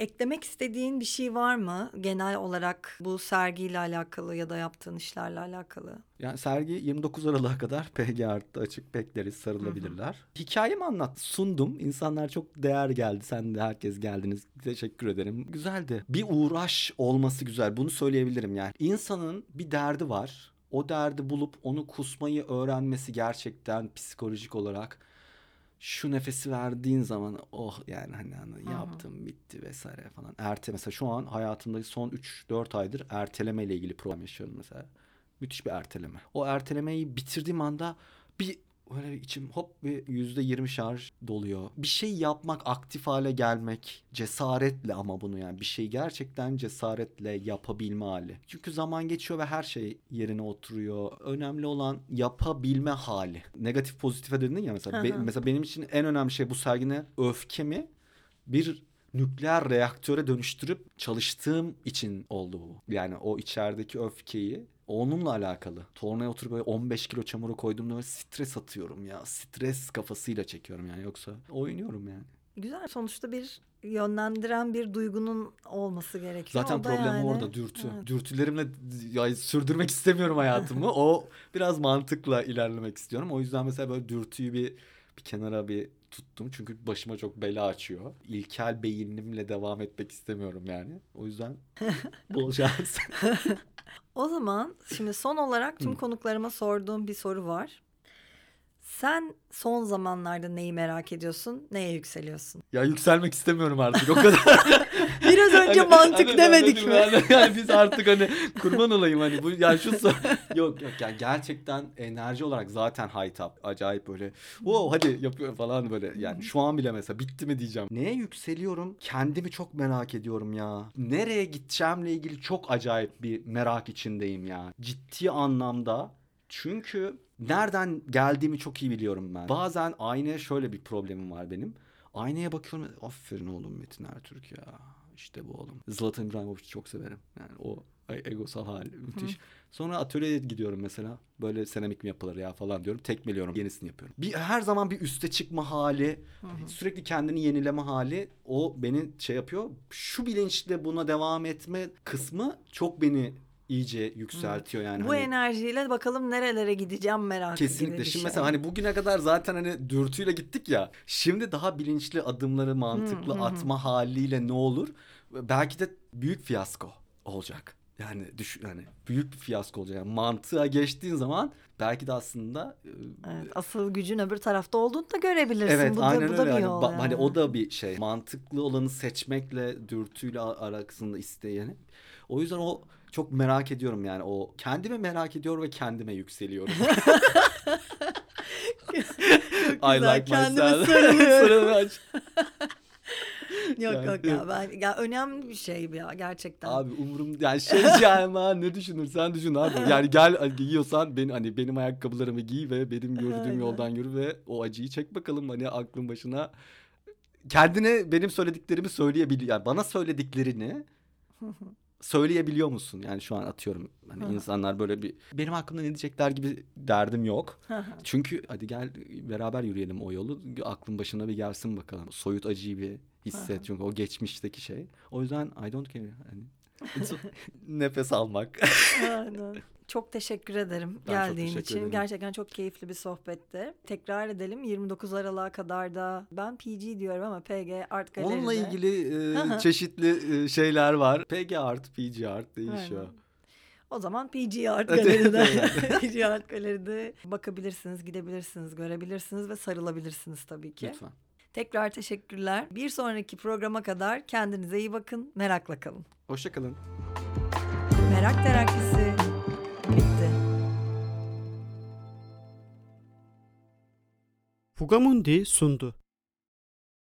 eklemek istediğin bir şey var mı? Genel olarak bu sergiyle alakalı ya da yaptığın işlerle alakalı. Yani sergi 29 Aralık'a kadar PG Art'ta açık bekleriz sarılabilirler. Hı hı. Hikayemi anlat sundum. İnsanlar çok değer geldi. Sen de herkes geldiniz. Teşekkür ederim. Güzeldi. Bir uğraş olması güzel. Bunu söyleyebilirim yani. İnsanın bir derdi var. O derdi bulup onu kusmayı öğrenmesi gerçekten psikolojik olarak şu nefesi verdiğin zaman oh yani hani, hani yaptım bitti vesaire falan. Erte mesela şu an hayatımdaki son 3-4 aydır erteleme ile ilgili problem yaşıyorum mesela. Müthiş bir erteleme. O ertelemeyi bitirdiğim anda bir Böyle içim hop bir yüzde yirmi şarj doluyor. Bir şey yapmak, aktif hale gelmek cesaretle ama bunu yani bir şey gerçekten cesaretle yapabilme hali. Çünkü zaman geçiyor ve her şey yerine oturuyor. Önemli olan yapabilme hali. Negatif pozitife dedin ya mesela. Be, mesela benim için en önemli şey bu sergine öfkemi bir nükleer reaktöre dönüştürüp çalıştığım için oldu bu. Yani o içerideki öfkeyi onunla alakalı. Tornaya oturup böyle 15 kilo çamuru koyduğumda böyle stres atıyorum ya. Stres kafasıyla çekiyorum yani yoksa oynuyorum yani. Güzel sonuçta bir yönlendiren bir duygunun olması gerekiyor. Zaten problem yani... orada dürtü. Evet. Dürtülerimle ya, sürdürmek istemiyorum hayatımı. o biraz mantıkla ilerlemek istiyorum. O yüzden mesela böyle dürtüyü bir bir kenara bir tuttum. Çünkü başıma çok bela açıyor. İlkel beyinimle devam etmek istemiyorum yani. O yüzden bol şans. O zaman şimdi son olarak tüm konuklarıma sorduğum bir soru var. Sen son zamanlarda neyi merak ediyorsun? Neye yükseliyorsun? Ya yükselmek istemiyorum artık o kadar. Biraz önce hani, mantık hani, demedik hani, mi? Yani, yani biz artık hani kurban olayım hani bu yani şu yok yok yani gerçekten enerji olarak zaten high top acayip böyle wow hadi yapıyor falan böyle yani şu an bile mesela bitti mi diyeceğim. Neye yükseliyorum? Kendimi çok merak ediyorum ya. Nereye gideceğimle ilgili çok acayip bir merak içindeyim ya. Ciddi anlamda çünkü nereden geldiğimi çok iyi biliyorum ben. Bazen aynaya şöyle bir problemim var benim. Aynaya bakıyorum. Aferin oğlum Metin Ertürk ya. İşte bu oğlum. Zlatan İbrahimovic'i çok severim. Yani o egosal hali müthiş. Hı. Sonra atölyeye gidiyorum mesela. Böyle seramik mi yapılır ya falan diyorum. Tekmeliyorum. Yenisini yapıyorum. Bir her zaman bir üste çıkma hali, hı hı. sürekli kendini yenileme hali o beni şey yapıyor. Şu bilinçle buna devam etme kısmı çok beni iyice yükseltiyor yani. Bu hani, enerjiyle bakalım nerelere gideceğim merak Kesinlikle. Şimdi şey. mesela hani bugüne kadar zaten hani dürtüyle gittik ya. Şimdi daha bilinçli adımları mantıklı hmm, atma hmm. haliyle ne olur? Belki de büyük fiyasko olacak. Yani düşün yani büyük bir fiyasko olacak. Yani mantığa geçtiğin zaman belki de aslında evet, asıl gücün öbür tarafta olduğunu da görebilirsin. Evet, bu aynen da, bu öyle. Da bir yani, yani. Hani o da bir şey. Mantıklı olanı seçmekle dürtüyle arasında isteyeni. O yüzden o çok merak ediyorum yani o kendimi merak ediyor ve kendime yükseliyorum. I like kendime myself. Yok yok ya ben ya önemli bir şey ya gerçekten. Abi umurum yani şey ama ne düşünürsen düşün abi. Yani gel hani giyiyorsan beni hani benim ayakkabılarımı giy ve benim yürüdüğüm yoldan yürü ve o acıyı çek bakalım hani aklın başına. Kendine benim söylediklerimi söyleyebiliyor. Yani bana söylediklerini söyleyebiliyor musun? Yani şu an atıyorum hani Hı insanlar böyle bir benim hakkımda ne diyecekler gibi derdim yok. Çünkü hadi gel beraber yürüyelim o yolu. Aklın başına bir gelsin bakalım. Soyut acıyı bir Hisset. Çünkü o geçmişteki şey. O yüzden I don't care. Yani nefes almak. Aynen. Çok teşekkür ederim Ben geldiğin teşekkür için. ederim. Gerçekten çok keyifli bir sohbetti. Tekrar edelim 29 Aralık'a kadar da ben PG diyorum ama PG Art Galeri'de. Onunla ilgili e, çeşitli e, şeyler var. PG art, PG art değişiyor. Aynen. O zaman PG Art Galeri'de. PG Art Galeri'de bakabilirsiniz, gidebilirsiniz, görebilirsiniz ve sarılabilirsiniz tabii ki. Lütfen. Tekrar teşekkürler. Bir sonraki programa kadar kendinize iyi bakın, merakla kalın. Hoşçakalın. Merak terakisi bitti. Fugamundi sundu.